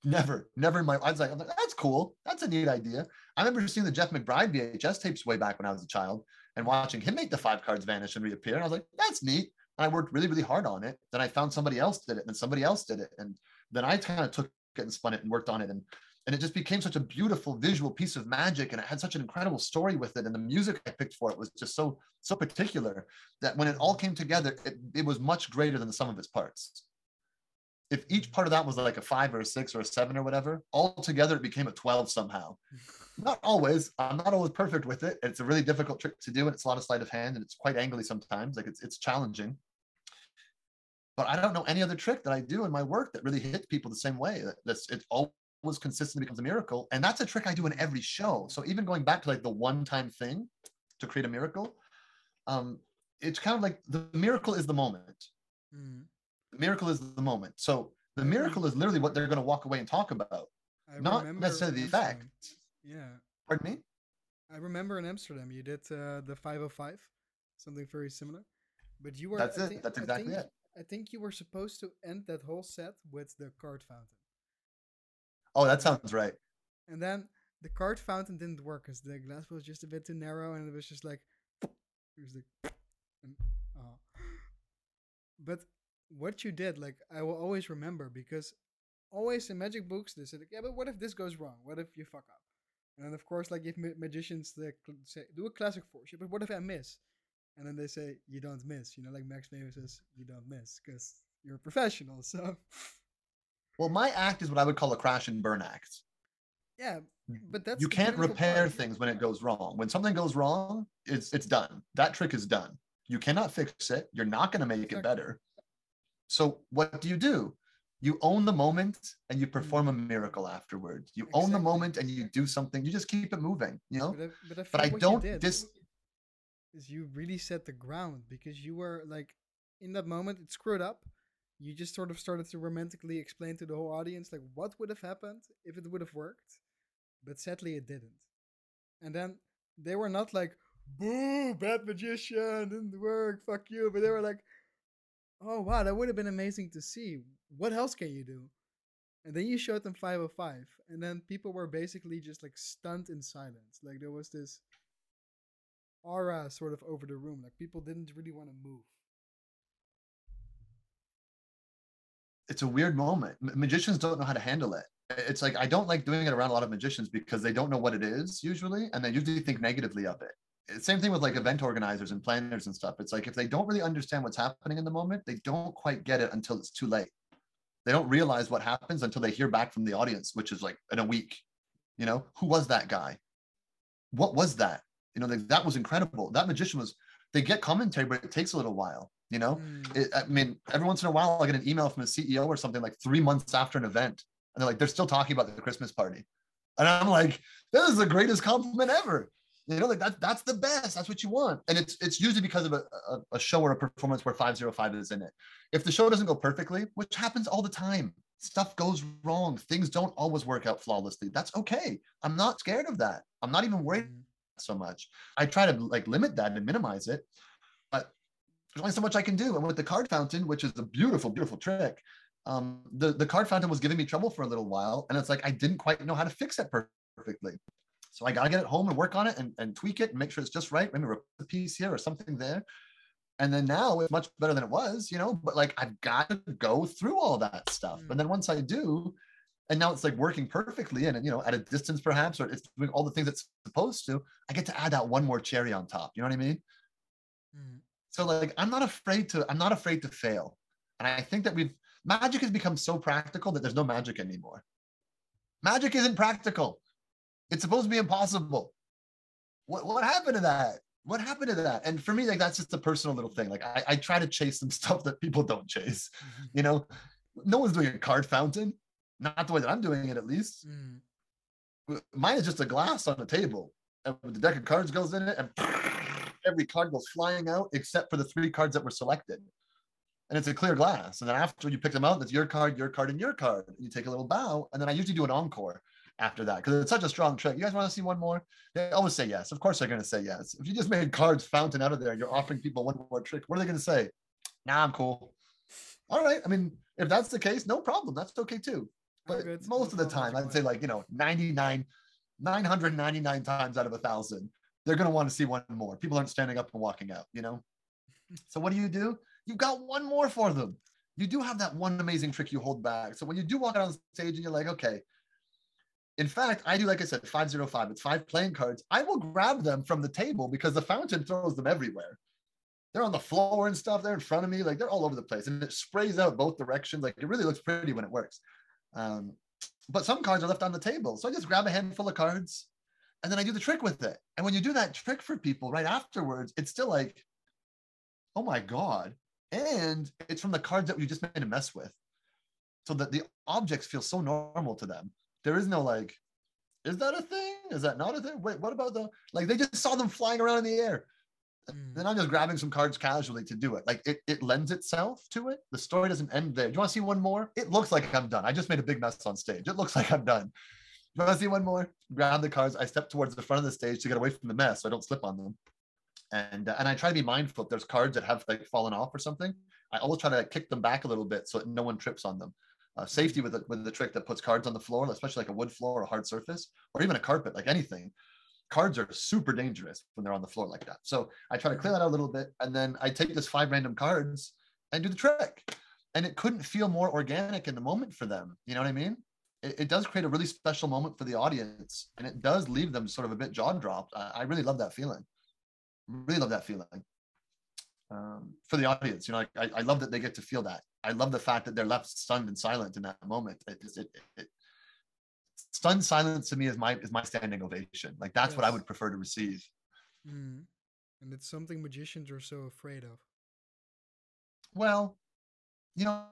Never, never in my. I was like, that's cool. That's a neat idea. I remember seeing the Jeff McBride VHS tapes way back when I was a child and watching him make the five cards vanish and reappear. And I was like, that's neat. And I worked really, really hard on it. Then I found somebody else did it, and then somebody else did it, and then I kind of took it and spun it and worked on it. And and it just became such a beautiful visual piece of magic and it had such an incredible story with it and the music i picked for it was just so so particular that when it all came together it, it was much greater than the sum of its parts if each part of that was like a five or a six or a seven or whatever all together it became a 12 somehow not always i'm not always perfect with it it's a really difficult trick to do and it's a lot of sleight of hand and it's quite angly sometimes like it's, it's challenging but I don't know any other trick that I do in my work that really hits people the same way. That's it's all was consistent becomes a miracle. And that's a trick I do in every show. So even going back to like the one time thing to create a miracle, um, it's kind of like the miracle is the moment. Mm. The miracle is the moment. So the miracle is literally what they're going to walk away and talk about, I not necessarily the fact. Yeah, Pardon me? I remember in Amsterdam you did uh, the 505, something very similar. But you were That's I it. thi- That's I exactly think- it. I think you were supposed to end that whole set with the card fountain. Oh, that sounds right. And then the card fountain didn't work because the glass was just a bit too narrow and it was just like here's the and, oh. But what you did, like I will always remember because always in magic books they said, yeah, but what if this goes wrong? What if you fuck up? And then of course, like if magicians they say do a classic force, but what if I miss? And then they say you don't miss. You know, like Max Mayhew says, you don't miss because you're a professional. So Well, my act is what I would call a crash and burn act. yeah, but that's you can't repair part. things when it goes wrong. When something goes wrong, it's it's done. That trick is done. You cannot fix it. You're not going to make Exactly. it better. So what do you do? You own the moment and you mm-hmm. perform a miracle afterwards. You own the moment and you do something. You just keep it moving, you know? But I, but I, But I don't did dis is you really set the ground because you were like in that moment it screwed up. You just sort of started to romantically explain to the whole audience like what would have happened if it would have worked, but sadly it didn't. And then they were not like, "Boo, bad magician, didn't work, fuck you," but they were like, "Oh wow, that would have been amazing to see. What else can you do?" And then you showed them 505, and then people were basically just like stunned in silence. Like there was this aura sort of over the room. Like people didn't really want to move. it's a weird moment. Magicians don't know how to handle it. It's like I don't like doing it around a lot of magicians because they don't know what it is usually, and they usually think negatively of it. Same thing with like event organizers and planners and stuff. It's like if they don't really understand what's happening in the moment, they don't quite get it until it's too late. They don't realize what happens until they hear back from the audience, which is like in a week. You know, who was that guy? What was that? You know, like, that was incredible. That magician was. They get commentary, but it takes a little while. You know, Mm, it, I mean, every once in a while, I get an email from a CEO or something like three months after an event, and they're like, they're still talking about the Christmas party, and I'm like, this is the greatest compliment ever. You know, like that, that's the best. That's what you want, and it's it's usually because of a, a, a show or a performance where 505 is in it. If the show doesn't go perfectly, which happens all the time, stuff goes wrong. Things don't always work out flawlessly. That's okay. I'm not scared of that. I'm not even worried mm, so much. I try to like limit that and minimize it, but there's only so much I can do. And with the card fountain, which is a beautiful, beautiful trick, um, the the card fountain was giving me trouble for a little while, and it's like I didn't quite know how to fix it perfectly. So I gotta get it home and work on it and, and tweak it and make sure it's just right. Maybe a piece here or something there. And then now it's much better than it was, you know. But like I've got to go through all that stuff, Mm. and then once I do, and now it's like working perfectly and you know at a distance perhaps or it's doing all the things it's supposed to i get to add that one more cherry on top you know what i mean mm. so like i'm not afraid to i'm not afraid to fail and i think that we've magic has become so practical that there's no magic anymore magic isn't practical it's supposed to be impossible. What, what happened to that? What happened to that? And for me like that's just a personal little thing. Like I, I try to chase some stuff that people don't chase you know? No one's doing a card fountain. Not the way that i'm doing it at least. Mm. mine is just a glass on a table and the deck of cards goes in it and every card goes flying out except for the three cards that were selected. And it's a clear glass and then after you pick them out that's your card your card and your card. And you take a little bow and then i usually do an encore after that because it's such a strong trick you guys want to see one more they always say yes of course they're going to say yes if you just made cards fountain out of there you're offering people one more trick what are they going to say nah i'm cool all right i mean if that's the case no problem that's okay too but most of the time, I'd say like, you know, 99, 999 times out of a thousand, they're going to want to see one more. People aren't standing up and walking out, you know? so what do you do? You've got one more for them. You do have that one amazing trick you hold back. So when you do walk out on stage and you're like, okay, in fact, I do, like I said, 505, it's five playing cards. I will grab them from the table because the fountain throws them everywhere. They're on the floor and stuff. They're in front of me. Like they're all over the place and it sprays out both directions. Like it really looks pretty when it works. Um, but some cards are left on the table. So I just grab a handful of cards and then I do the trick with it. And when you do that trick for people right afterwards, it's still like, oh my God. And it's from the cards that you just made a mess with. So that the objects feel so normal to them. There is no like, is that a thing? Is that not a thing? Wait, what about the like they just saw them flying around in the air? Mm. Then I'm just grabbing some cards casually to do it. Like it, it lends itself to it. The story doesn't end there. Do you want to see one more? It looks like I'm done. I just made a big mess on stage. It looks like I'm done. Do you want to see one more? Grab the cards. I step towards the front of the stage to get away from the mess so I don't slip on them. And uh, and I try to be mindful if there's cards that have like fallen off or something. I always try to like, kick them back a little bit so that no one trips on them. Uh, safety with the, with the trick that puts cards on the floor, especially like a wood floor or a hard surface, or even a carpet, like anything. Cards are super dangerous when they're on the floor like that. So I try to clear that out a little bit, and then I take this five random cards and do the trick. And it couldn't feel more organic in the moment for them. You know what I mean? It, it does create a really special moment for the audience, and it does leave them sort of a bit jaw dropped. I, I really love that feeling. Really love that feeling um, for the audience. You know, I, I love that they get to feel that. I love the fact that they're left stunned and silent in that moment. It, it, it, it stunned silence to me is my is my standing ovation. Like that's what I would prefer to receive. Mm. And it's something magicians are so afraid of. Well, you know,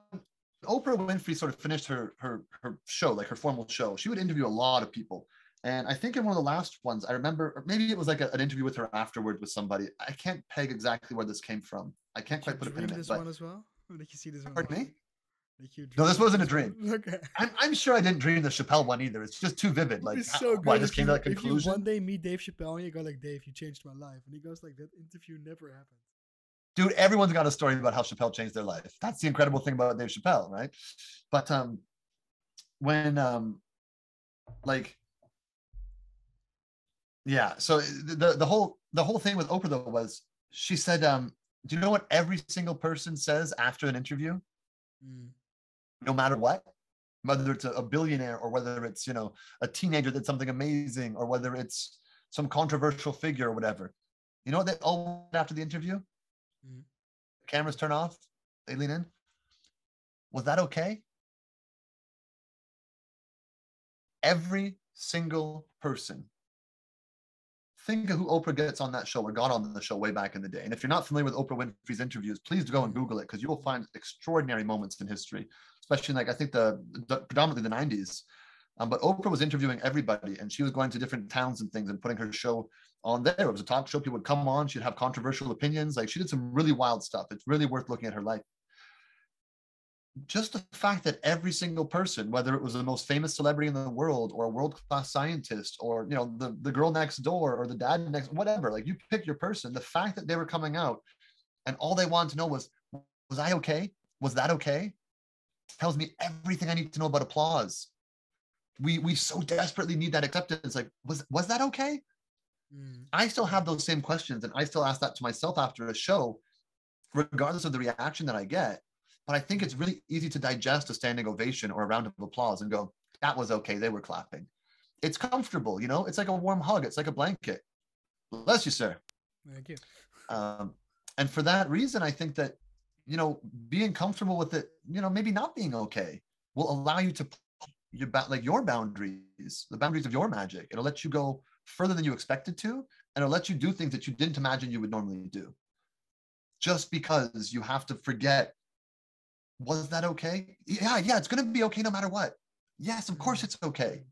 Oprah Winfrey sort of finished her her her show, like her formal show. She would interview a lot of people. And I think in one of the last ones, I remember, or maybe it was like a- an interview with her afterward with somebody. I can't peg exactly where this came from. I can't Did quite put a pin in it. this But one as well? Did you see this one? Pardon me? No, this wasn't a dream. Okay. I'm, I'm sure I didn't dream the Chappelle one either. It's just too vivid. Like, it's so good. I just came you, to that conclusion. one day meet Dave Chappelle and you go like, Dave, you changed my life, and he goes like, that interview never happened. dude everyone's got a story about how chappelle changed their life that's the incredible thing about dave chappelle right but um when um like yeah so the the whole the whole thing with oprah though was she said um do you know what every single person says after an interview? Mm. no matter what whether it's a, billionaire or whether it's you know a teenager that did something amazing or whether it's some controversial figure or whatever. You know what they all after the interview? Mhm. cameras turn off they lean in. Was that okay? Every single person think of who oprah gets on that show or got on the show way back in the day. And if you're not familiar with oprah winfrey's interviews please go and google it because you will find extraordinary moments in history especially in like i think the, the predominantly the 90s um, but oprah was interviewing everybody and she was going to different towns and things and putting her show on there. It was a talk show. People would come on. She'd have controversial opinions. Like she did some really wild stuff. It's really worth looking at her life just the fact that every single person whether it was the most famous celebrity in the world or a world-class scientist or you know the, the girl next door or the dad next whatever like you pick your person the fact that they were coming out and all they wanted to know was was i okay was that okay tells me everything i need to know about applause we we so desperately need that acceptance like was was that okay Mm. I still have those same questions and I still ask that to myself after a show, regardless of the reaction that I get. But I think it's really easy to digest a standing ovation or a round of applause and go, that was okay. They were clapping. It's comfortable, you know, it's like a warm hug, it's like a blanket. Bless you, sir. Thank you. Um, and for that reason, I think that, you know, being comfortable with it, you know, maybe not being okay will allow you to put your ba- like your boundaries, the boundaries of your magic. It'll let you go further than you expected to, and it'll let you do things that you didn't imagine you would normally do. Just because you have to forget, was that okay? Yeah, yeah, it's gonna be okay no matter what. Yes, of course it's okay.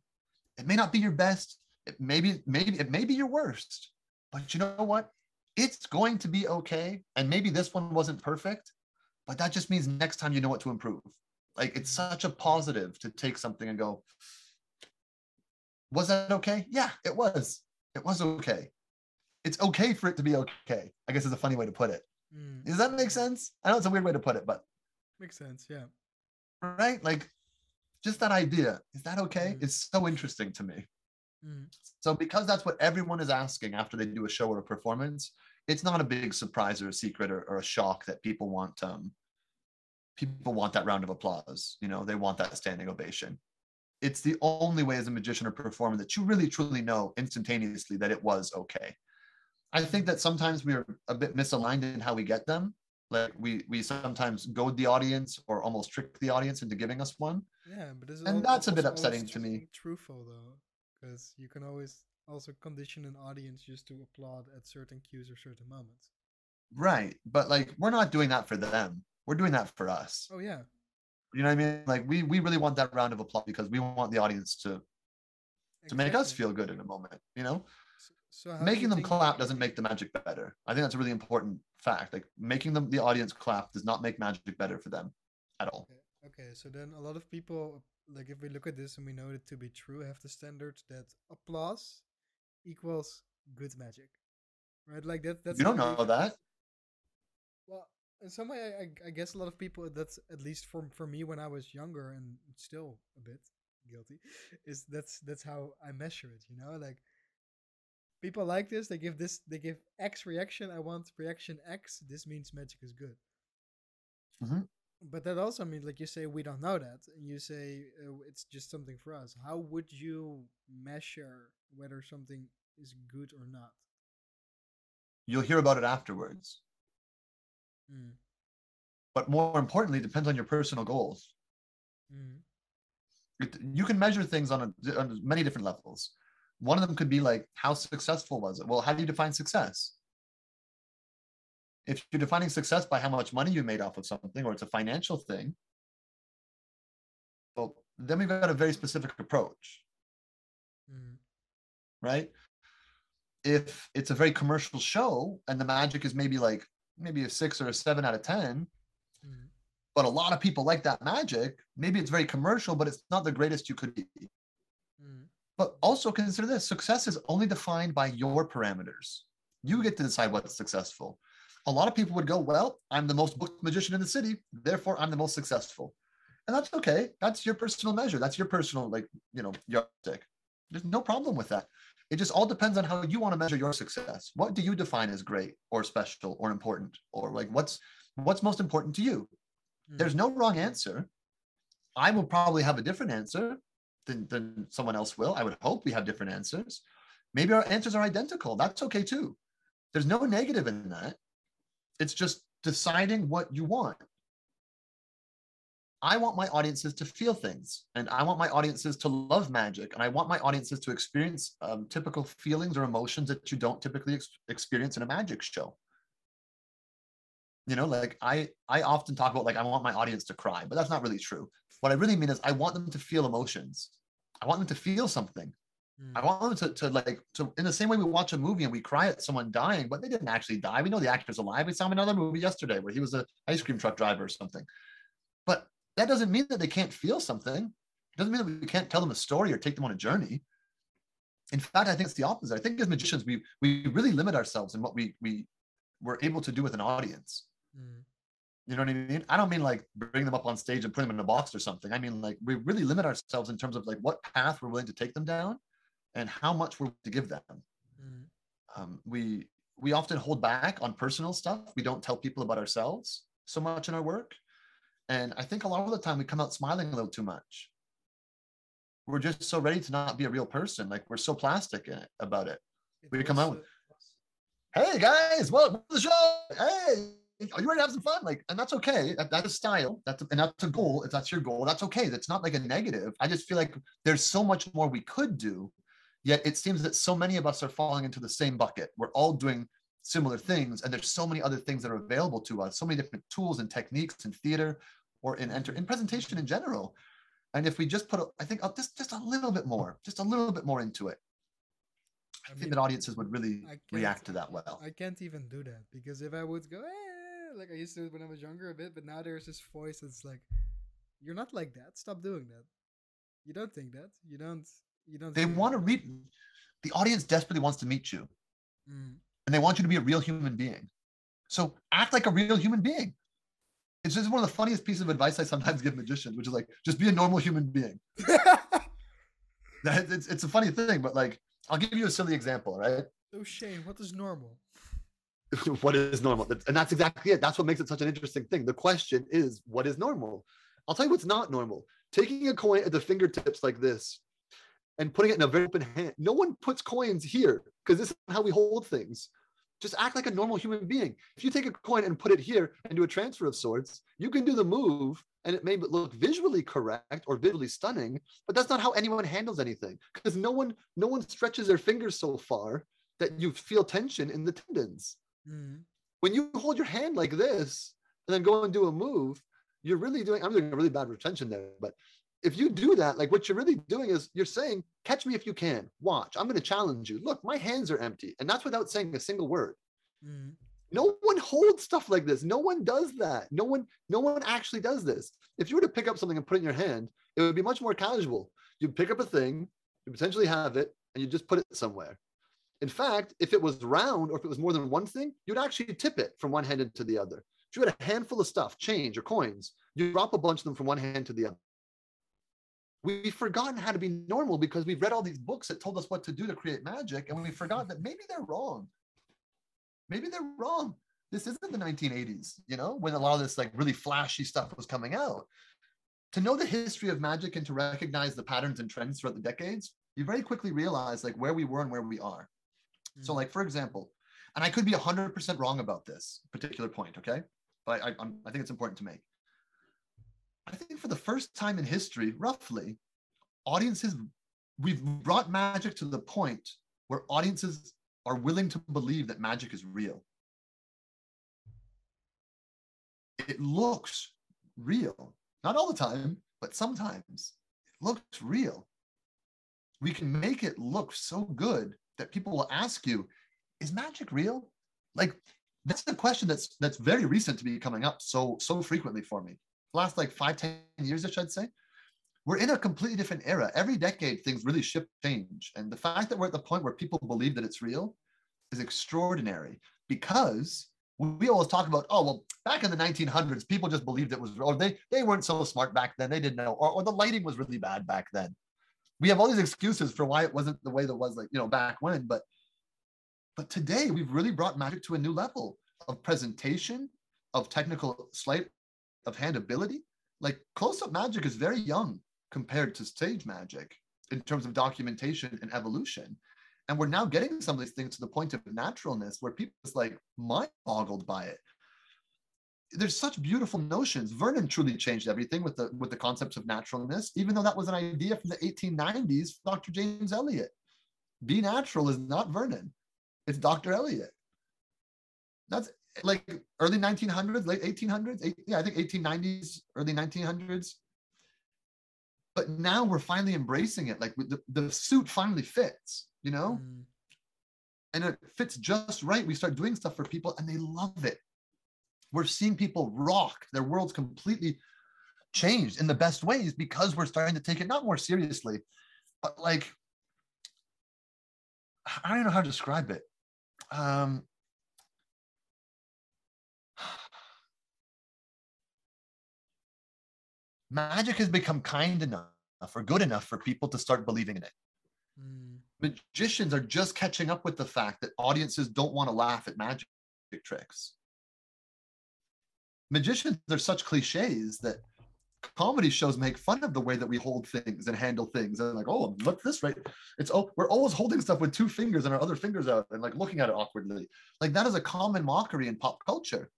It may not be your best. It maybe maybe it may be your worst. But you know what? It's going to be okay. And maybe this one wasn't perfect, but that just means next time you know what to improve. Like it's such a positive to take something and go, was that okay? Yeah, it was. It was okay. It's okay for it to be okay. I guess is a funny way to put it. Mm. Does that make sense? I know it's a weird way to put it, but Makes sense. Yeah. right? Like just that idea. Is that okay? Mhm. It's so interesting to me. Mm. So because that's what everyone is asking after they do a show or a performance, it's not a big surprise or a secret or, or a shock that people want um people want that round of applause. You know, they want that standing ovation. It's the only way as a magician or performer that you really truly know instantaneously that it was okay. I think that sometimes we're a bit misaligned in how we get them. Like we we sometimes goad the audience or almost trick the audience into giving us one. Yeah, but this is And that's a bit upsetting to me. Truthful though, because you can always also condition an audience just to applaud at certain cues or certain moments. Right. But like we're not doing that for them. We're doing that for us. Oh yeah. You know what I mean? Like we we really want that round of applause because we want the audience to to make us feel good in a moment, you know? So making them clap doesn't make the magic better. I think that's a really important fact. Like making them the audience clap does not make magic better for them at all. Okay, so then a lot of people, like if we look at this and we know it to be true, have the standard that applause equals good magic, right? Like that. That's you don't know that. Well, in some way, I, I- I guess a lot of people. That's at least for for me when I was younger and still a bit guilty. Is that's that's how I measure it. You know, like people like this. They give this. They give X reaction. I want reaction X. This means magic is good. Mhm. But that also means, like you say, we don't know that, and you say uh, it's just something for us. How would you measure whether something is good or not? You'll hear about it afterwards. Mm. But more importantly, it depends on your personal goals. Mm. It, you can measure things on, a, on many different levels. One of them could be like, how successful was it? Well, how do you define success? If you're defining success by how much money you made off of something, or it's a financial thing, well, then we've got a very specific approach, Mm. right? If it's a very commercial show and the magic is maybe like maybe a six or a seven out of 10, Mm. but a lot of people like that magic, maybe it's very commercial, but it's not the greatest you could be. But also consider this success is only defined by your parameters. You get to decide what's successful. A lot of people would go, Well, I'm the most booked magician in the city, therefore I'm the most successful. And that's okay. That's your personal measure. That's your personal, like, you know, yardstick. There's no problem with that. It just all depends on how you want to measure your success. What do you define as great or special or important? Or like what's what's most important to you? Hmm. There's no wrong answer. I will probably have a different answer than, than someone else will. I would hope we have different answers. Maybe our answers are identical. That's okay too. There's no negative in that. It's just deciding what you want. I want my audiences to feel things, and I want my audiences to love magic, and I want my audiences to experience um, typical feelings or emotions that you don't typically ex- experience in a magic show you know like i i often talk about like i want my audience to cry but that's not really true what i really mean is i want them to feel emotions. I want them to feel something. Mm. i want them to, to like to in the same way we watch a movie and we cry at someone dying but they didn't actually die. We know the actor's alive. We saw him in another movie yesterday where he was an ice cream truck driver or something. But that doesn't mean that they can't feel something. It doesn't mean that we can't tell them a story or take them on a journey. In fact i think it's the opposite. I think as magicians we we really limit ourselves in what we we we're able to do with an audience. Mm. You know what I mean? I don't mean like bring them up on stage and put them in a box or something. I mean like we really limit ourselves in terms of like what path we're willing to take them down and how much we're willing to give them. Mm. Um, we we often hold back on personal stuff. We don't tell people about ourselves so much in our work. And I think a lot of the time we come out smiling a little too much. We're just so ready to not be a real person. Like we're so plastic in it, about it. It We come out with- hey guys, welcome to the show. Hey, are you ready to have some fun? Like, and that's okay. That- That's a style. That's a, and that's a goal. If that's your goal, that's okay. That's not like a negative. I just feel like there's so much more we could do. Yet it seems that so many of us are falling into the same bucket. We're all doing similar things, and there's so many other things that are available to us. So many different tools and techniques in theater or in enter in presentation in general. And if we just put, a, I think, uh, just just a little bit more, just a little bit more into it, I, I think that audiences would really react to that well. I can't even do that because if I would go, like I used to when I was younger a bit, but now there's this voice that's like, "You're not like that. Stop doing that. You don't think that. You don't. You don't." they want to that." read the audience desperately wants to meet you Mm. and they want you to be a real human being so act like a real human being it's just one of the funniest pieces of advice i sometimes give magicians which is like just be a normal human being That- it's, it's a funny thing but like i'll give you a silly example right so Shane, what is normal? what is normal? And that's exactly it. That's what makes it such an interesting thing. The question is what is normal? I'll tell you what's not normal. Taking a coin at the fingertips like this and putting it in a very open hand. No one puts coins here because this is how we hold things. Just act like a normal human being. If you take a coin and put it here and do a transfer of sorts you can do the move and it may look visually correct or visually stunning but that's not how anyone handles anything because no one no one stretches their fingers so far that you feel tension in the tendons Mm. when you hold your hand like this and then go and do a move, you're really doing, I'm doing a really bad retention there, but if you do that, like what you're really doing is you're saying, catch me if you can. Watch. I'm going to challenge you. Look, my hands are empty. And that's without saying a single word. Mm-hmm. No one holds stuff like this. No one does that. No one, no one actually does this. If you were to pick up something and put it in your hand, it would be much more casual. You'd pick up a thing, you potentially have it, and you just put it somewhere. In fact, if it was round or if it was more than one thing, you'd actually tip it from one hand into the other. If you had a handful of stuff, change or coins, you drop a bunch of them from one hand to the other. We've forgotten how to be normal because we've read all these books that told us what to do to create magic, and we forgot that maybe they're wrong. Maybe they're wrong. This isn't the 1980s, you know, when a lot of this like really flashy stuff was coming out. To know the history of magic and to recognize the patterns and trends throughout the decades, you very quickly realize like where we were and where we are. Mm-hmm. So, like for example, and I could be 100% wrong about this particular point, okay? But I, I'm, I think it's important to make. I think for the first time in history, roughly, audiences, we've brought magic to the point where audiences are willing to believe that magic is real. It looks real. Not all the time, but sometimes it looks real. We can make it look so good that people will ask you, is magic real? Like that's the question that's that's very recent to be coming up so so frequently for me last like five, ten years, I should say, we're in a completely different era. Every decade, things really shift, change. And the fact that we're at the point where people believe that it's real is extraordinary because we always talk about, oh, well, back in the 1900s, people just believed it was, or they, they weren't so smart back then. They didn't know, or, or the lighting was really bad back then. We have all these excuses for why it wasn't the way that was like, you know, back when. But, but today we've really brought magic to a new level of presentation, of technical sleight of hand ability. Like close up magic is very young compared to stage magic in terms of documentation and evolution. And we're now getting some of these things to the point of naturalness where people is like mind boggled by it. There's such beautiful notions. Vernon truly changed everything with the with the concepts of naturalness, even though that was an idea from the 1890s, Dr. James Elliott. Be natural is not Vernon, it's Dr. Elliott. That's like early 1900s, late 1800s. Eight, yeah, I think 1890s, early 1900s. But now we're finally embracing it. Like the, the suit finally fits, you know? Mm. And it fits just right. We start doing stuff for people and they love it. We're seeing people rock. Their world's completely changed in the best ways because we're starting to take it not more seriously, but like, I don't know how to describe it. Um, magic has become kind enough or good enough for people to start believing in it. Mm. Magicians are just catching up with the fact that audiences don't want to laugh at magic tricks. Magicians are such cliches that comedy shows make fun of the way that we hold things and handle things. And like, oh, look this right. It's oh, we're always holding stuff with two fingers and our other fingers out and like looking at it awkwardly. Like that is a common mockery in pop culture.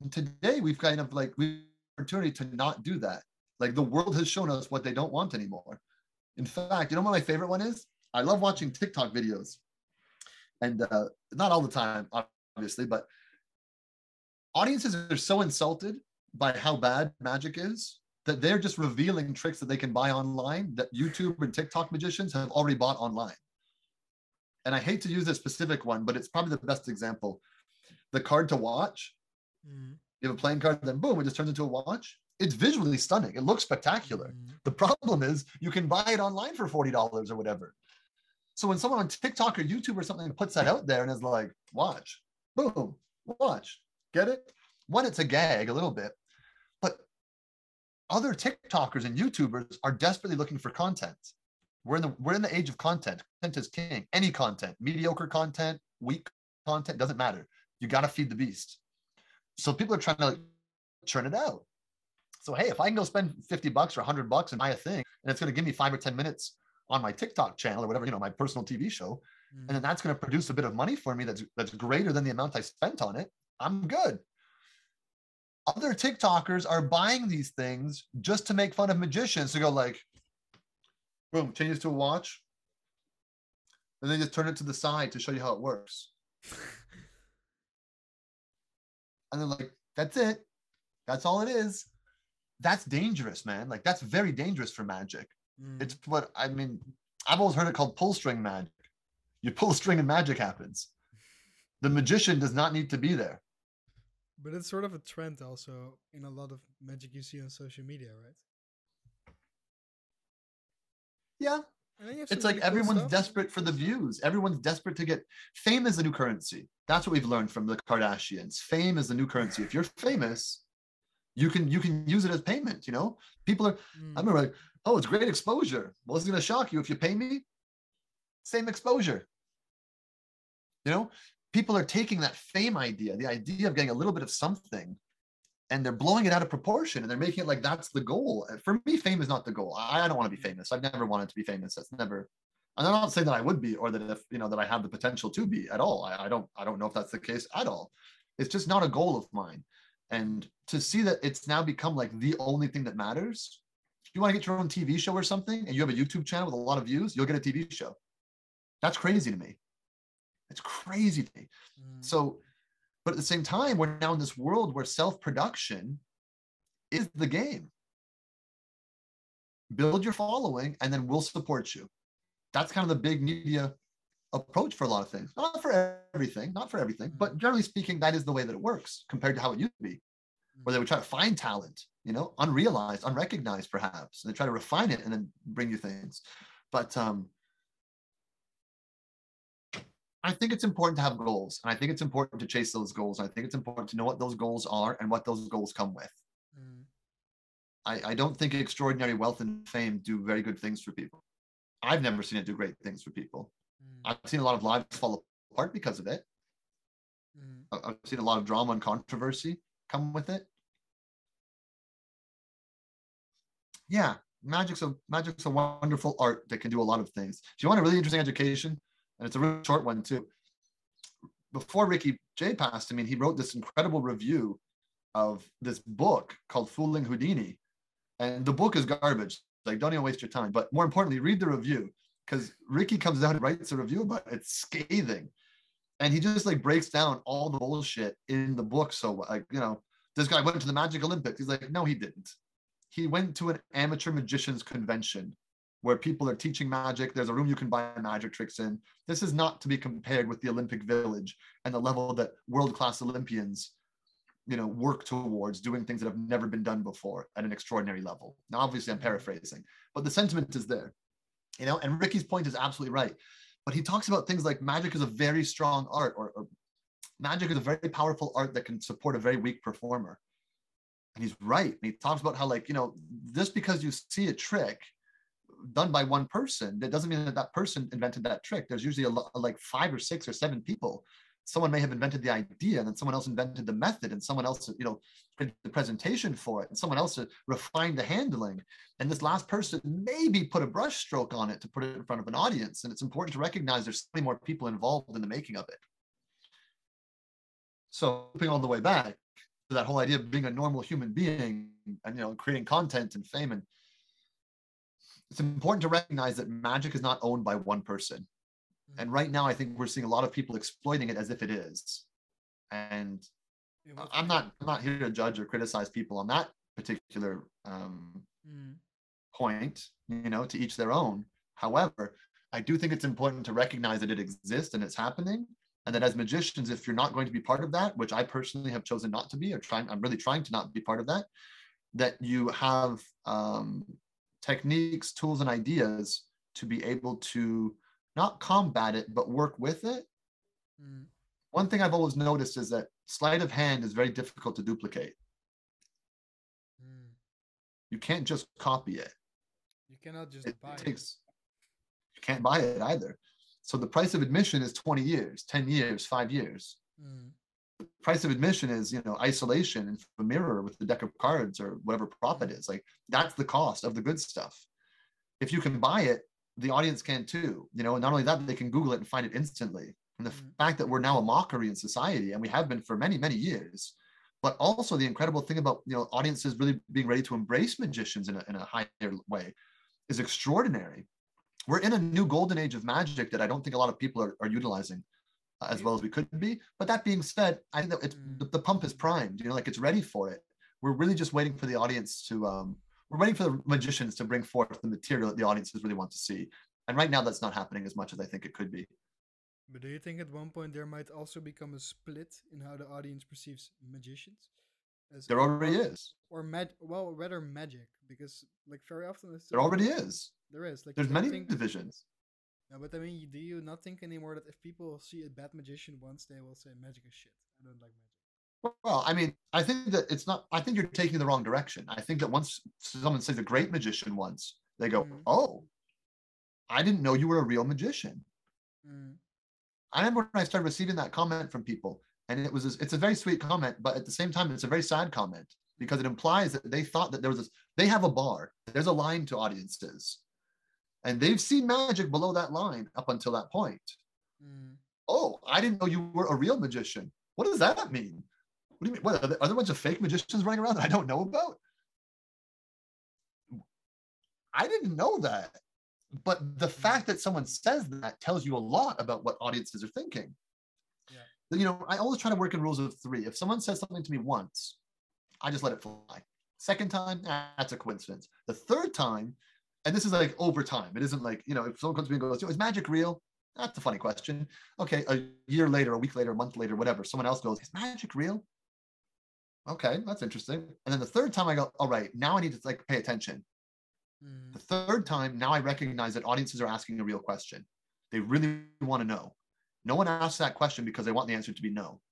And today we've kind of like we opportunity to not do that. Like the world has shown us what they don't want anymore. In fact, you know what my favorite one is? I love watching TikTok videos. And uh, not all the time, obviously, but audiences are so insulted by how bad magic is that they're just revealing tricks that they can buy online that YouTube and TikTok magicians have already bought online. And I hate to use a specific one, but it's probably the best example. The card to watch. Mm-hmm you have a playing card, then boom, it just turns into a watch. It's visually stunning. It looks spectacular. Mm-hmm. The problem is you can buy it online for $40 or whatever. So when someone on TikTok or YouTube or something puts that out there and is like, watch, boom, watch, get it? One, it's a gag a little bit, but other TikTokers and YouTubers are desperately looking for content. We're in the we're in the age of content. Content is king. Any content, mediocre content, weak content, doesn't matter. You got to feed the beast. So people are trying to like churn it out. So hey, if I can go spend 50 bucks or 100 bucks and buy a thing, and it's going to give me five or 10 minutes on my TikTok channel or whatever, you know, my personal TV show, mm. and then that's going to produce a bit of money for me that's that's greater than the amount I spent on it, I'm good. Other TikTokers are buying these things just to make fun of magicians to go like, boom, changes to a watch, and then just turn it to the side to show you how it works. And they're like, that's it. That's all it is. that's dangerous, man. Like that's very dangerous for magic. Mm. It's what I mean. I've always heard it called pull string magic. You pull a string and magic happens. The magician does not need to be there. But it's sort of a trend also in a lot of magic you see on social media, right? Yeah. It's like everyone's desperate for the views. Everyone's desperate to get fame is the new currency. That's what we've learned from the Kardashians. Fame is the new currency. If you're famous, you can you can use it as payment, you know? People are mm. I remember like, oh, it's great exposure. Well, it's gonna shock you if you pay me. Same exposure. You know, people are taking that fame idea, the idea of getting a little bit of something, and they're blowing it out of proportion and they're making it like that's the goal. For me, fame is not the goal. I, I don't want to be mm-hmm. famous. I've never wanted to be famous. That's never. And I'm not saying that I would be or that if you know that I have the potential to be at all. I, I don't. I don't know if that's the case at all. It's just not a goal of mine. And to see that it's now become like the only thing that matters. If you want to get your own TV show or something, and you have a YouTube channel with a lot of views, you'll get a TV show. That's crazy to me. It's crazy. Mm. So, but at the same time, we're now in this world where self production is the game. Build your following, and then we'll support you. That's kind of the big media approach for a lot of things. Not for everything, not for everything, but mm. generally speaking, that is the way that it works compared to how it used to be, where they would try to find talent, you know, unrealized, unrecognized perhaps, and they try to refine it and then bring you things. But um, I think it's important to have goals, and I think it's important to chase those goals. I think it's important to know what those goals are and what those goals come with. Mm. I, I don't think extraordinary wealth and fame do very good things for people. I've never seen it do great things for people. Mm. I've seen a lot of lives fall apart because of it. Mm. I've seen a lot of drama and controversy come with it. Yeah, magic's a magic's a wonderful art that can do a lot of things. Do you want a really interesting education, and it's a really short one too. Before Ricky Jay passed, I mean, he wrote this incredible review of this book called Fooling Houdini, and the book is garbage. Like, don't even waste your time. But more importantly, read the review because Ricky comes out and writes a review about it. It's scathing, and he just like breaks down all the bullshit in the book. So, like, you know, this guy went to the Magic Olympics. He's like, no, he didn't. He went to an amateur magicians convention where people are teaching magic. There's a room you can buy magic tricks in. This is not to be compared with the Olympic Village and the level that world-class Olympians, you know, work towards doing things that have never been done before at an extraordinary level. Now, obviously, I'm mm-hmm. paraphrasing, but the sentiment is there, you know. And Ricky's point is absolutely right. But he talks about things like magic is a very strong art, or, or magic is a very powerful art that can support a very weak performer. And he's right. And he talks about how, like, you know, just because you see a trick done by one person, that doesn't mean that that person invented that trick. There's usually a, like five or six or seven people. Someone may have invented the idea, and then someone else invented the method, and someone else, you know, did the presentation for it, and someone else uh, refined the handling. And this last person maybe put a brush stroke on it to put it in front of an audience. And it's important to recognize there's so many more people involved in the making of it. So, moving all the way back to that whole idea of being a normal human being and you know creating content and fame and it's important to recognize that magic is not owned by one person. Mm-hmm. And right now, I think we're seeing a lot of people exploiting it as if it is. And I'm not I'm not here to judge or criticize people on that particular um, mm. point. You know, to each their own. However, I do think it's important to recognize that it exists and it's happening, and that as magicians, if you're not going to be part of that, which I personally have chosen not to be, or trying, I'm really trying to not be part of that, that you have um, techniques, tools, and ideas to be able to not combat it, but work with it. Mm. One thing I've always noticed is that sleight of hand is very difficult to duplicate. Mm. You can't just copy it. You cannot just it buy takes, it. You can't buy it either. So the price of admission is 20 years, 10 years, five years. Mm. Price of admission is, you know, isolation and a mirror with the deck of cards or whatever prop it is. Like that's the cost of the good stuff. If you can buy it, the audience can too. You know, and not only that, they can Google it and find it instantly. And the mm-hmm. fact that we're now a mockery in society, and we have been for many, many years, but also the incredible thing about you know audiences really being ready to embrace magicians in a, in a higher way is extraordinary. We're in a new golden age of magic that I don't think a lot of people are, are utilizing as well as we could be. But that being said, I think that it's mm. the, the, pump is primed. You know, like it's ready for it. we're really just waiting for the audience to um we're waiting for the magicians to bring forth the material that the audiences really want to see and right now that's not happening as much as i think it could be but do you think at one point there might also become a split in how the audience perceives magicians as there already or, is or mag well rather magic because like very often there already is there is like there's many think, divisions no, but I mean, do you not think anymore that if people see a bad magician once, they will say magic is shit? I don't like magic. Well, I mean, I think that it's not. I think you're taking the wrong direction. I think that once someone says a great magician once, they go, mm. "Oh, I didn't know you were a real magician." Mm. I remember when I started receiving that comment from people, and it was it's a very sweet comment, but at the same time, it's a very sad comment because it implies that they thought that there was this. They have a bar. There's a line to audiences, and they've seen magic below that line up until that point. Mm. Oh, I didn't know you were a real magician. What does that mean? What do you mean? What are there, are there a bunch of fake magicians running around that I don't know about? I didn't know that. But the fact that someone says that tells you a lot about what audiences are thinking. Yeah. You know, I always try to work in rules of three. If someone says something to me once, I just let it fly. Second time, that's a coincidence. The third time, and this is like over time. It isn't like, you know, if someone comes to me and goes, is magic real? That's a funny question. Okay, a year later, a week later, a month later, whatever, someone else goes, is magic real? okay, that's interesting. And then the third time I go, all right, now I need to like pay attention. Mm. The third time, now I recognize that audiences are asking a real question. They really want to know. No one asks that question because they want the answer to be no.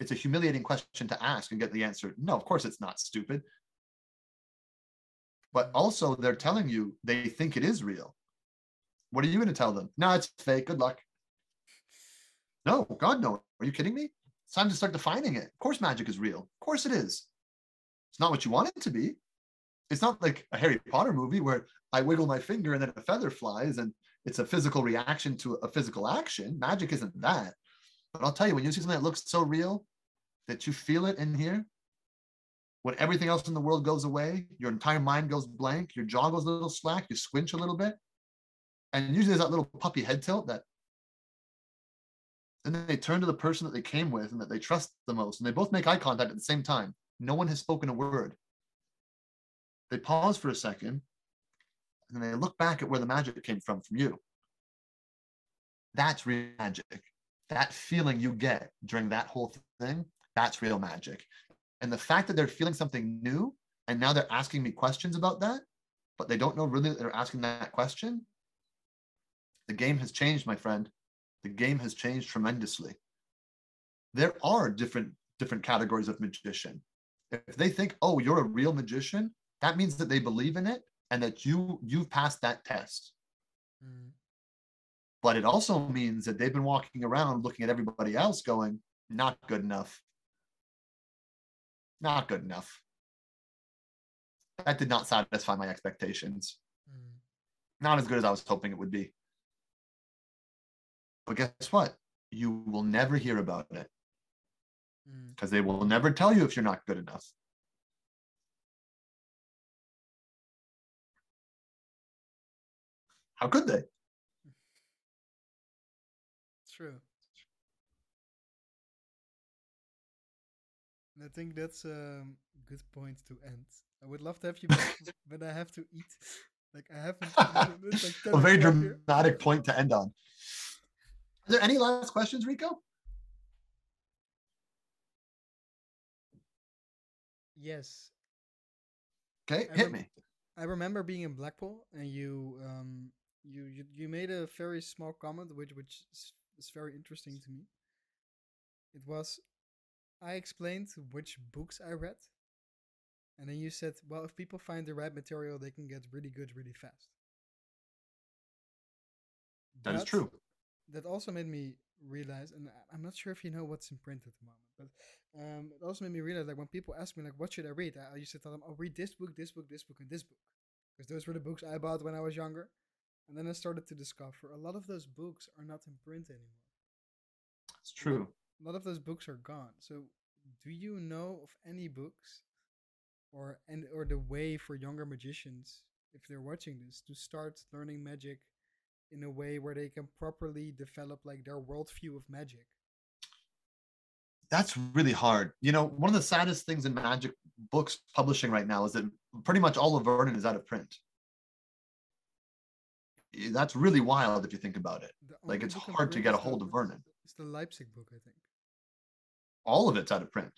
It's a humiliating question to ask and get the answer. No, of course it's not stupid. But also, they're telling you they think it is real. What are you going to tell them? No, it's fake. Good luck. No, God, no. Are you kidding me? It's time to start defining it. Of course, magic is real. Of course, it is. It's not what you want it to be. It's not like a Harry Potter movie where I wiggle my finger and then a feather flies and it's a physical reaction to a physical action. Magic isn't that. But I'll tell you, when you see something that looks so real that you feel it in here, when everything else in the world goes away, your entire mind goes blank, your jaw goes a little slack, you squinch a little bit. And usually there's that little puppy head tilt that and then they turn to the person that they came with and that they trust the most, and they both make eye contact at the same time. No one has spoken a word. They pause for a second, and they look back at where the magic came from, from you. That's real magic. That feeling you get during that whole thing, that's real magic. And the fact that they're feeling something new, and now they're asking me questions about that, but they don't know really that they're asking that question, the game has changed, my friend the game has changed tremendously. There are different different categories of magician. If they think, "Oh, you're a real magician," that means that they believe in it and that you you've passed that test. Mm. But it also means that they've been walking around looking at everybody else going, "Not good enough. Not good enough." That did not satisfy my expectations. Mm. Not as good as I was hoping it would be. But guess what? You will never hear about it because mm. they will never tell you if you're not good enough. How could they? True. I think that's a good point to end. I would love to have you back, but I have to eat. Like I haven't. like a very dramatic here. point to end on. Are there any last questions, Rico? Yes. Okay, I hit me. I remember being in Blackpool, and you, um, you, you, you made a very small comment, which which is, is very interesting to me. It was, I explained which books I read, and then you said, "Well, if people find the right material, they can get really good really fast." That but, is true that also made me realize, and I'm not sure if you know what's in print at the moment, but um, it also made me realize like when people ask me like what should I read, I, I used to tell them, "I'll oh, read this book, this book, this book, and this book," because those were the books I bought when I was younger. And then I started to discover a lot of those books are not in print anymore. It's true. A lot of those books are gone. So, do you know of any books, or and or the way for younger magicians, if they're watching this, to start learning magic in a way where they can properly develop like their worldview of magic? That's really hard. You know, one of the saddest things in Magic books publishing right now is that pretty much all of Vernon is out of print. Eh, that's really wild if you think about it. Like it's hard to get a hold of Vernon. It's the Leipzig book, I think. All of it's out of print.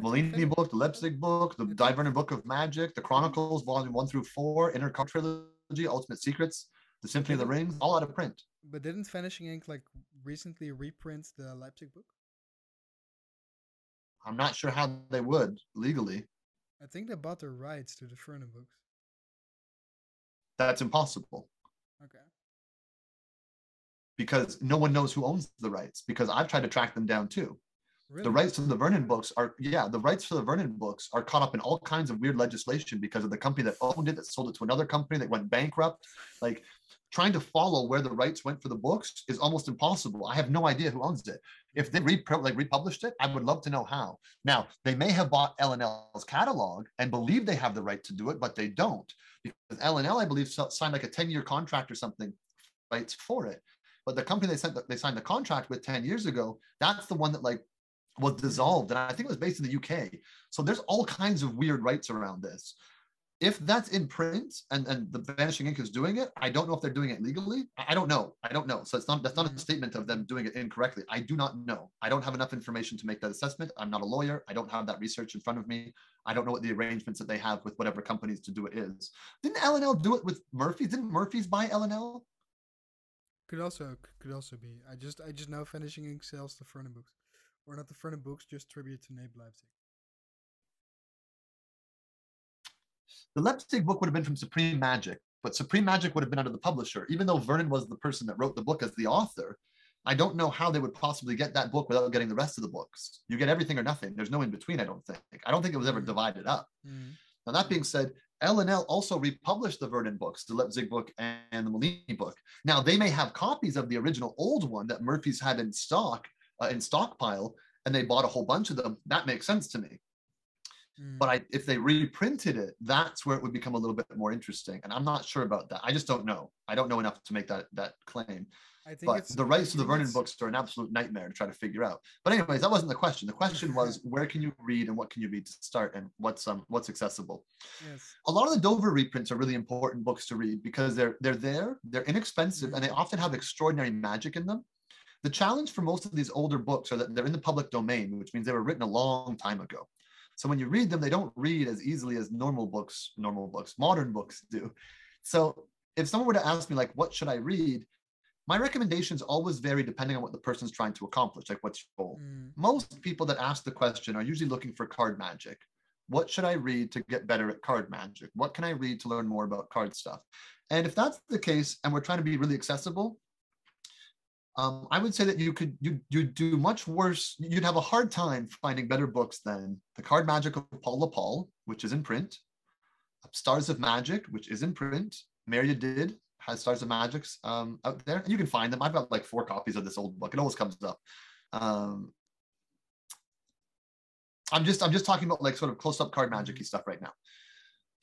Malini book, the Leipzig book, the Dai Book of Magic, the Chronicles, volume one through four, Inner Card Trilogy, Ultimate Secrets, the Symphony of the Rings, all out of print. But didn't Vanishing Ink like recently reprint the Leipzig book? I'm not sure how they would legally. I think they bought the rights to the Vernon books. That's impossible. Okay. Because no one knows who owns the rights. Because I've tried to track them down too. Really? The rights to the Vernon books are yeah, the rights to the Vernon books are caught up in all kinds of weird legislation because of the company that owned it that sold it to another company that went bankrupt. Like trying to follow where the rights went for the books is almost impossible. I have no idea who owns it. If they re- like republished it, I would love to know how. Now they may have bought L&L's catalog and believe they have the right to do it, but they don't because L&L, I believe, signed like a ten-year contract or something rights for it. But the company they sent the, they signed the contract with ten years ago, that's the one that like was dissolved, and I think it was based in the UK. So there's all kinds of weird rights around this. If that's in print and, and the Vanishing Ink is doing it, I don't know if they're doing it legally. I don't know. I don't know. So it's not that's not a statement of them doing it incorrectly. I do not know. I don't have enough information to make that assessment. I'm not a lawyer. I don't have that research in front of me. I don't know what the arrangements that they have with whatever companies to do it is. Didn't L&L do it with Murphy? Didn't Murphy's buy L&L? Could also could also be. I just I just know Vanishing Ink sells the front of books or not the Vernon books, just tribute to Nate Leipzig. The Leipzig book would have been from Supreme Magic, but Supreme Magic would have been under the publisher. Even though Vernon was the person that wrote the book as the author, I don't know how they would possibly get that book without getting the rest of the books. You get everything or nothing. There's no in between, I don't think. I don't think it was ever mm. divided up. Mm. Now, that being said, L&L also republished the Vernon books, the Leipzig book and the Malini book. Now, they may have copies of the original old one that Murphy's had in stock uh, in stockpile and they bought a whole bunch of them, that makes sense to me. Mm. But I, if they reprinted it, that's where it would become a little bit more interesting. And I'm not sure about that. I just don't know. I don't know enough to make that that claim. I think but the rights to the Vernon books are an absolute nightmare to try to figure out. But anyways, that wasn't the question. The question was where can you read and what can you read to start and what's um what's accessible. Yes. A lot of the Dover reprints are really important books to read because they're they're there, they're inexpensive, mm. and they often have extraordinary magic in them. The challenge for most of these older books are that they're in the public domain, which means they were written a long time ago. So when you read them, they don't read as easily as normal books, normal books, modern books do. So if someone were to ask me, like, what should I read? My recommendations always vary depending on what the person's trying to accomplish, like what's your goal. Mm. Most people that ask the question are usually looking for card magic. What should I read to get better at card magic? What can I read to learn more about card stuff? And if that's the case, and we're trying to be really accessible, um, I would say that you could you you do much worse. You'd have a hard time finding better books than The Card Magic of Paul LePaul, which is in print, Stars of Magic, which is in print. Meir Yedid has Stars of Magics um, out there, you can find them. I've got like four copies of this old book. It always comes up. Um, I'm just I'm just talking about like sort of close up card magicy stuff right now.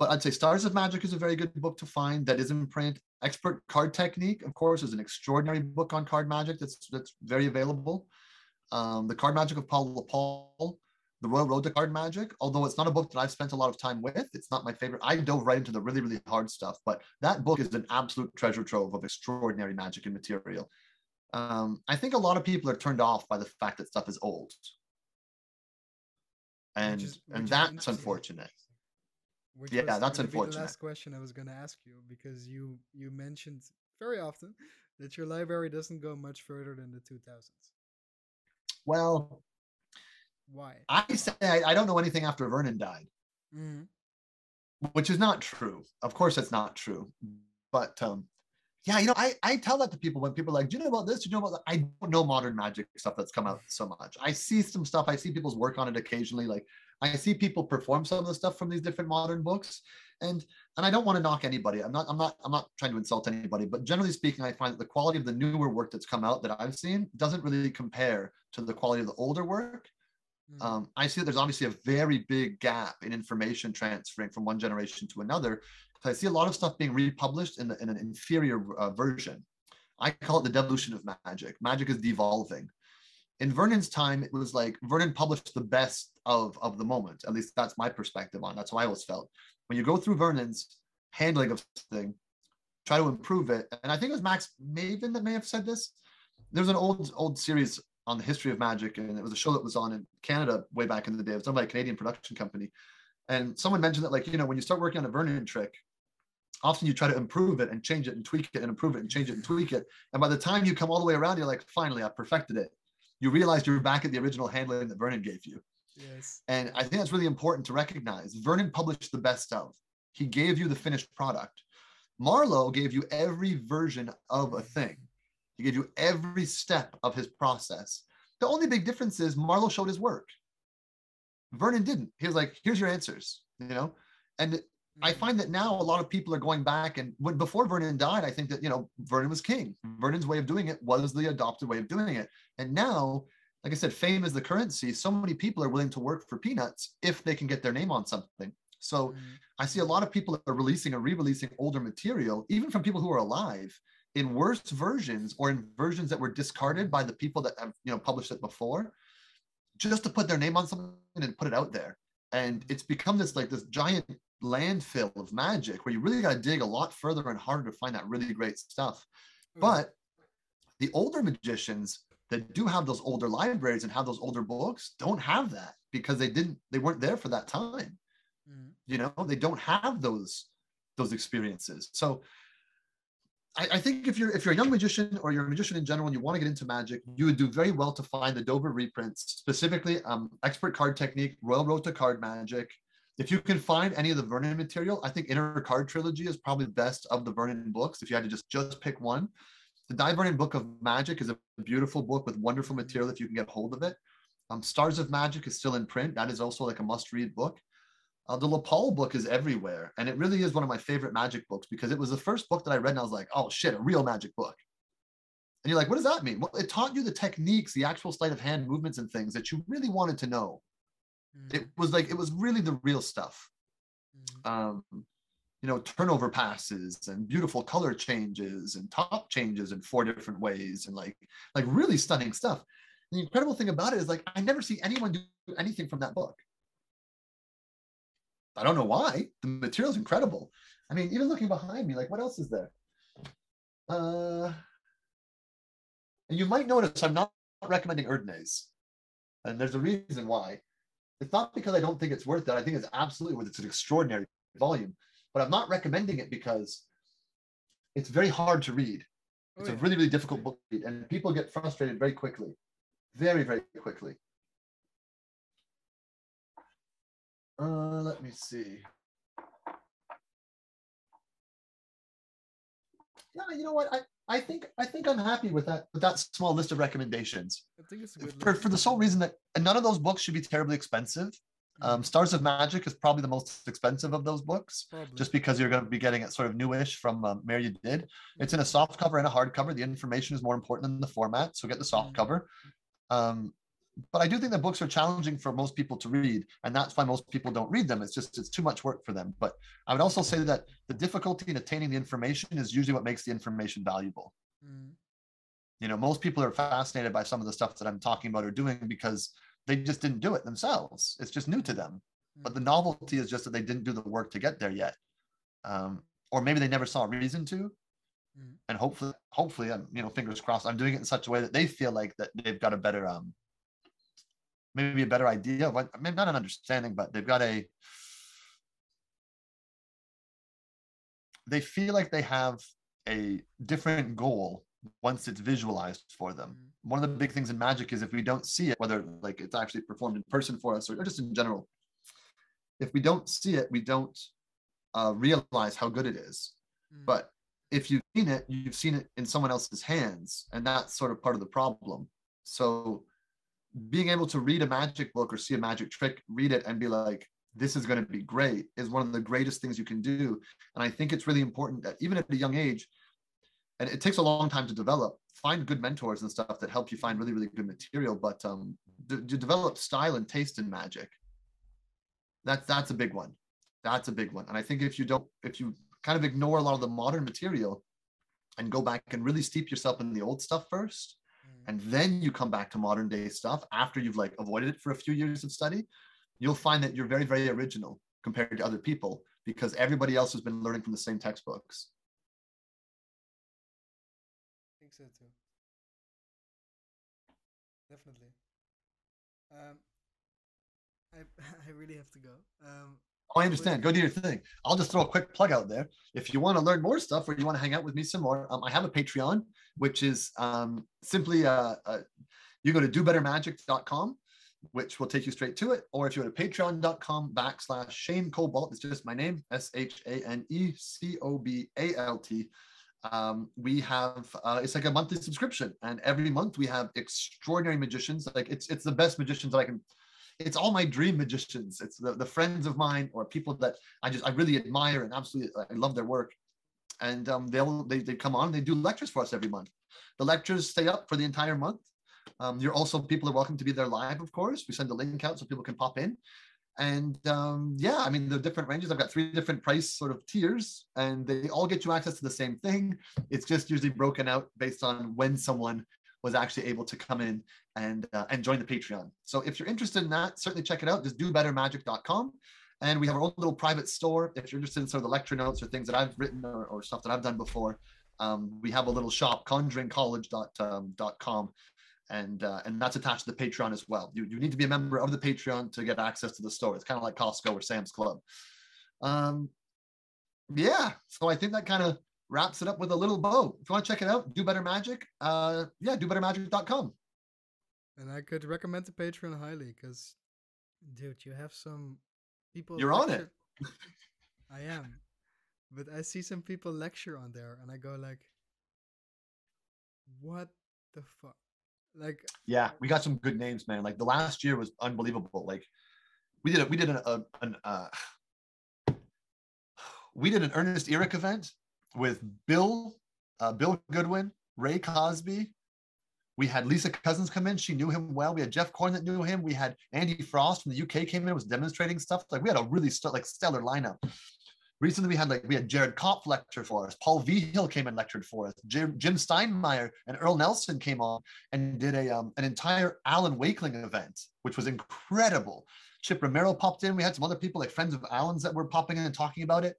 But I'd say Stars of Magic is a very good book to find that is in print. Expert Card Technique, of course, is an extraordinary book on card magic that's that's very available. Um, the Card Magic of Paul LePaul, The Royal Road to Card Magic, although it's not a book that I've spent a lot of time with, it's not my favorite. I dove right into the really, really hard stuff, but that book is an absolute treasure trove of extraordinary magic and material. Um, I think a lot of people are turned off by the fact that stuff is old. And, is, and that's unfortunate. Which yeah, that's unfortunate. the last question I was going to ask you because you you mentioned very often that your library doesn't go much further than the 2000s. Well, why? I say I, I don't know anything after Vernon died, mm-hmm. which is not true. Of course, it's not true. But um, yeah, you know, I, I tell that to people when people are like, do you know about this? Do you know about that? I don't know modern magic stuff that's come out so much. I see some stuff. I see people's work on it occasionally. Like I see people perform some of the stuff from these different modern books, and and I don't want to knock anybody. I'm not I'm not I'm not trying to insult anybody, but generally speaking, I find that the quality of the newer work that's come out that I've seen doesn't really compare to the quality of the older work. Mm. Um, I see that there's obviously a very big gap in information transferring from one generation to another. I see a lot of stuff being republished in, in an inferior uh, version. I call it the devolution of magic. Magic is devolving in Vernon's time, it was like Vernon published the best of of the moment. At least that's my perspective on. That's how I always felt. When you go through Vernon's handling of something, try to improve it. And I think it was Max Maven that may have said this. There was an old old series on the history of magic, and it was a show that was on in Canada way back in the day. It was done by a Canadian production company. And someone mentioned that, like, you know, when you start working on a Vernon trick, often you try to improve it and change it and tweak it and improve it and change it and tweak it. And by the time you come all the way around, you're like, finally, I perfected it. You realize you're back at the original handling that Vernon gave you. Yes. And I think that's really important to recognize. Vernon published the best of. He gave you the finished product. Marlo gave you every version of a thing. He gave you every step of his process. The only big difference is Marlo showed his work. Vernon didn't. He was like, here's your answers, you know? And I mm-hmm. find that now a lot of people are going back and when before Vernon died, I think that you know Vernon was king. Vernon's way of doing it was the adopted way of doing it. And now, like I said, fame is the currency. So many people are willing to work for peanuts if they can get their name on something. So mm-hmm. I see a lot of people are releasing or re-releasing older material, even from people who are alive, in worse versions or in versions that were discarded by the people that have you know published it before, just to put their name on something and put it out there. And it's become this like this giant landfill of magic where you really got to dig a lot further and harder to find that really great stuff. Mm-hmm. But the older magicians that do have those older libraries and have those older books don't have that because they didn't they weren't there for that time mm-hmm. you know they don't have those those experiences so I, I, think if you're if you're a young magician or you're a magician in general and you want to get into magic, you would do very well to find the Dover reprints, specifically um, Expert Card Technique, Royal Road to Card Magic. If you can find any of the Vernon material, I think Inner Card Trilogy is probably best of the Vernon books. If you had to just just pick one, the Dai Vernon Book of Magic is a beautiful book with wonderful material if you can get hold of it. Um, Stars of Magic is still in print. That is also like a must-read book. Uh, the LePaul book is everywhere, and it really is one of my favorite magic books because it was the first book that I read, and I was like, "Oh shit, a real magic book." And you're like, "What does that mean?" Well, it taught you the techniques, the actual sleight of hand movements, and things that you really wanted to know. Mm. It was like it was really the real stuff. Mm. Um, you know, turnover passes and beautiful color changes and top changes in four different ways, and like like really stunning stuff. The incredible thing about it is like I never see anyone do anything from that book. I don't know why. The material's incredible. I mean, even looking behind me, like what else is there? Uh, and you might notice I'm not recommending Erdnase. And there's a reason why. It's not because I don't think it's worth it. I think it's absolutely worth it. It's an extraordinary volume. But I'm not recommending it because it's very hard to read. It's a really, really difficult book to read. And people get frustrated very quickly. Very, very quickly. Uh, let me see. Yeah, you know what? I, I think I think I'm happy with that with that small list of recommendations. I think it's for, for the sole reason that none of those books should be terribly expensive. Mm-hmm. Um, Stars of Magic is probably the most expensive of those books, probably. just because you're going to be getting it sort of newish from um, Meir Yedid. It's in a soft cover and a hard cover. The information is more important than the format, so get the soft mm-hmm. cover. Um, but I do think that books are challenging for most people to read, and that's why most people don't read them. It's just it's too much work for them. But I would also say that the difficulty in attaining the information is usually what makes the information valuable. Mm. You know, most people are fascinated by some of the stuff that I'm talking about or doing because they just didn't do it themselves. It's just new to them. Mm. But the novelty is just that they didn't do the work to get there yet, um, or maybe they never saw a reason to. Mm. And hopefully, hopefully, I'm you know, fingers crossed. I'm doing it in such a way that they feel like that they've got a better um maybe a better idea of what, maybe not an understanding, but they've got a, they feel like they have a different goal once it's visualized for them. Mm-hmm. One of the big things in magic is if we don't see it, whether like it's actually performed in person for us or, or just in general, if we don't see it, we don't uh, realize how good it is. Mm. But if you've seen it, you've seen it in someone else's hands, and that's sort of part of the problem. So being able to read a magic book or see a magic trick, read it and be like, this is going to be great is one of the greatest things you can do. And I think it's really important that even at a young age, and it takes a long time to develop, find good mentors and stuff that help you find really, really good material, but um, to develop style and taste in magic. That's that's a big one. That's a big one. And I think if you don't, if you kind of ignore a lot of the modern material and go back and really steep yourself in the old stuff first, and then you come back to modern day stuff after you've like avoided it for a few years of study, you'll find that you're very, very original compared to other people because everybody else has been learning from the same textbooks. I think so too. Definitely. Um, I I really have to go. Um, Oh, I understand. Go do your thing. I'll just throw a quick plug out there. If you want to learn more stuff or you want to hang out with me some more, um, I have a Patreon, which is um, simply uh, uh, you go to dobettermagic.com, which will take you straight to it. Or if you go to patreon.com backslash Shane Cobalt, it's just my name, S H A N E C O B A L T. Um, we have uh, it's like a monthly subscription, and every month we have extraordinary magicians. Like it's it's the best magicians that I can it's all my dream magicians. It's the, the friends of mine or people that I just I really admire and absolutely I love their work. And um, they'll they, they come on and they do lectures for us every month. The lectures stay up for the entire month. Um, you're also people are welcome to be there live, of course. We send the link out so people can pop in. And um, yeah, I mean the different ranges. I've got three different price sort of tiers, and they all get you access to the same thing. It's just usually broken out based on when someone was actually able to come in and uh, and join the Patreon. So if you're interested in that, certainly check it out. Just do dobettermagic.com. And we have our own little private store. If you're interested in sort of the lecture notes or things that I've written or, or stuff that I've done before, um, we have a little shop, conjuringcollege.com, um, and uh, and that's attached to the Patreon as well. You, you need to be a member of the Patreon to get access to the store. It's kind of like Costco or Sam's Club. Um, yeah, so I think that kind of wraps it up with a little bow. If you want to check it out, Do Better Magic, uh, yeah, dobettermagic.com. And I could recommend the Patreon highly because, dude, you have some people. You're lecture. on it. I am, but I see some people lecture on there, and I go like, "What the fuck?" Like, yeah, we got some good names, man. Like the last year was unbelievable. Like, we did a, we did an, a, an uh, we did an Ernest Earick event with Bill, uh, Bill Goodwin, Ray Kosby. We had Lisa Cousins come in. She knew him well. We had Jeff Corn that knew him. We had Andy Frost from the UK came in, was demonstrating stuff. Like we had a really st- like stellar lineup. Recently, we had like we had Jared Kopf lecture for us. Paul Vigil came and lectured for us. Jim, Jim Steinmeyer and Earl Nelson came on and did a um, an entire Alan Wakeling event, which was incredible. Chip Romero popped in. We had some other people, like friends of Alan's, that were popping in and talking about it.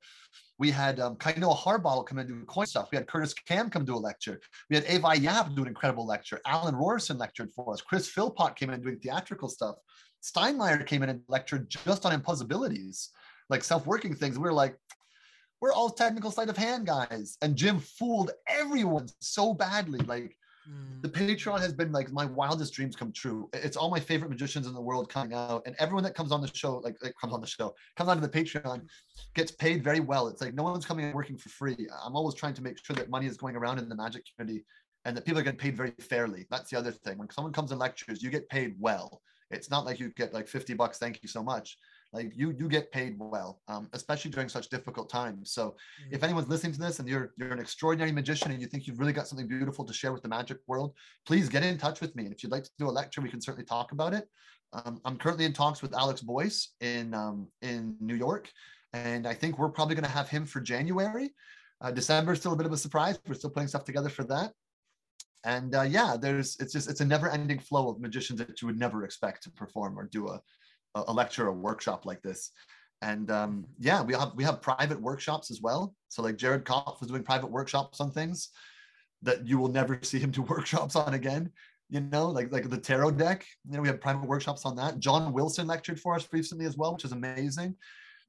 We had um, Kainoa Harbottle come in and do coin stuff. We had Curtis Kam come do a lecture. We had Avi Yap do an incredible lecture. Alan Rorrison lectured for us. Chris Philpott came in doing theatrical stuff. Steinmeyer came in and lectured just on impossibilities, like self-working things. We were like, we're all technical sleight of hand guys. And Jim fooled everyone so badly. Like the mm. Patreon has been like my wildest dreams come true. It's all my favorite magicians in the world coming out, and everyone that comes on the show, like, like comes on the show, comes onto the Patreon, gets paid very well. It's like no one's coming and working for free. I'm always trying to make sure that money is going around in the magic community, and that people are getting paid very fairly. That's the other thing. When someone comes and lectures, you get paid well. It's not like you get like 50 bucks, thank you so much like you you get paid well um, especially during such difficult times. So mm-hmm. if anyone's listening to this and you're you're an extraordinary magician and you think you've really got something beautiful to share with the magic world please get in touch with me. And if you'd like to do a lecture we can certainly talk about it. Um, i'm currently in talks with alex boyce in um, in new york and i think we're probably going to have him for january. Uh, december is still a bit of a surprise. We're still putting stuff together for that. And uh, yeah there's it's just it's a never ending flow of magicians that you would never expect to perform or do a a lecture or workshop like this. And um, yeah, we have we have private workshops as well. So like Jared Kopf was doing private workshops on things that you will never see him do workshops on again. You know, like like the tarot deck. You know, we have private workshops on that. John Wilson lectured for us recently as well, which is amazing.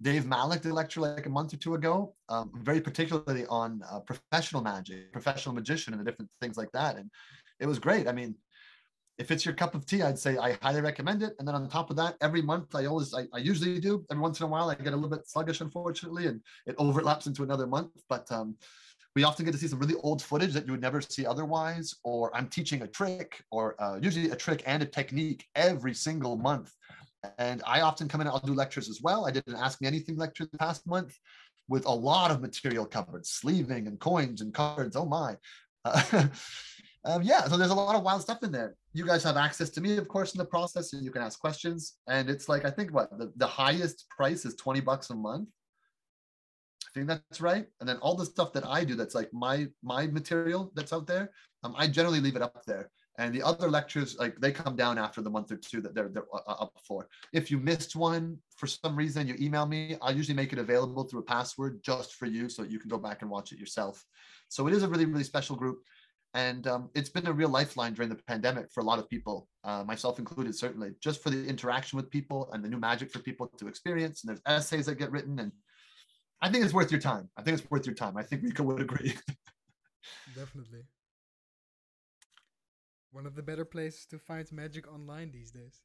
Dave Malik did a lecture like a month or two ago, um, very particularly on uh, professional magic, professional magician, and the different things like that. And it was great. I mean, if it's your cup of tea, I'd say I highly recommend it. And then on top of that, every month I always, I, I, usually do. Every once in a while, I get a little bit sluggish, unfortunately, and it overlaps into another month. But um, we often get to see some really old footage that you would never see otherwise. Or I'm teaching a trick, or uh, usually a trick and a technique every single month. And I often come in, I'll do lectures as well. I did an Ask Me Anything lecture the past month with a lot of material covered, sleeving and coins and cards. Oh my. Uh, um, yeah, so there's a lot of wild stuff in there. You guys have access to me, of course, in the process, and you can ask questions. And it's like I think what the, the highest price is 20 bucks a month. I think that's right. And then all the stuff that I do that's like my my material that's out there, um, I generally leave it up there. And the other lectures, like they come down after the month or two that they're, they're uh, up for. If you missed one for some reason, you email me. I usually make it available through a password just for you so you can go back and watch it yourself. So it is a really, really special group. And um, it's been a real lifeline during the pandemic for a lot of people, uh, myself included, certainly, just for the interaction with people and the new magic for people to experience. And there's essays that get written. And I think it's worth your time. I think it's worth your time. I think Rico would agree. Definitely. One of the better places to find magic online these days.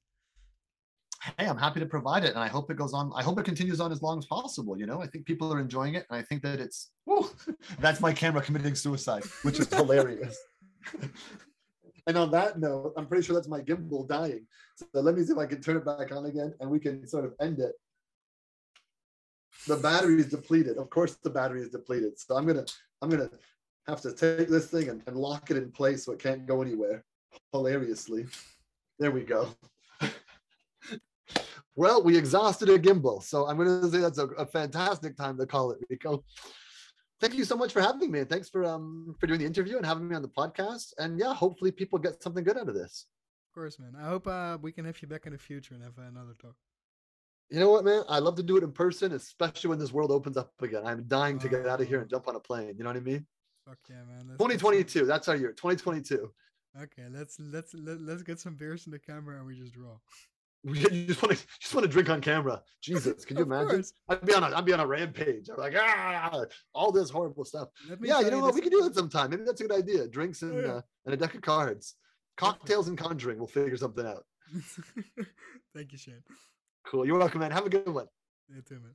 Hey, I'm happy to provide it, and I hope it goes on. I hope it continues on as long as possible. You know, I think people are enjoying it, and I think that it's. Whew, that's my camera committing suicide, which is hilarious. and on that note, I'm pretty sure that's my gimbal dying. So let me see if I can turn it back on again, and we can sort of end it. The battery is depleted. Of course, the battery is depleted. So I'm gonna, I'm gonna have to take this thing and, and lock it in place so it can't go anywhere hilariously. There we go. Well, we exhausted a gimbal. So I'm going to say that's a, a, fantastic time to call it, Rico. Thank you so much for having me. And thanks for um for doing the interview and having me on the podcast. And yeah, hopefully people get something good out of this. Of course, man. I hope uh, we can have you back in the future and have another talk. You know what, man? I love to do it in person, especially when this world opens up again. I'm dying to get out of here and jump on a plane. You know what I mean? Fuck yeah, man. That's 2022. That's our year. 2022. Okay, let's let's let, let's get some beers in the camera and we just draw. You just want to just want to drink on camera. Jesus, can you imagine? Course. I'd be on a I'd be on a rampage. I'm like ah, all this horrible stuff. Yeah, you know what? We can do it sometime. Maybe that's a good idea. Drinks and oh, yeah. uh, and a deck of cards, cocktails and conjuring. We'll figure something out. Thank you, Shane. Cool. You're welcome, man. Have a good one. You too, man.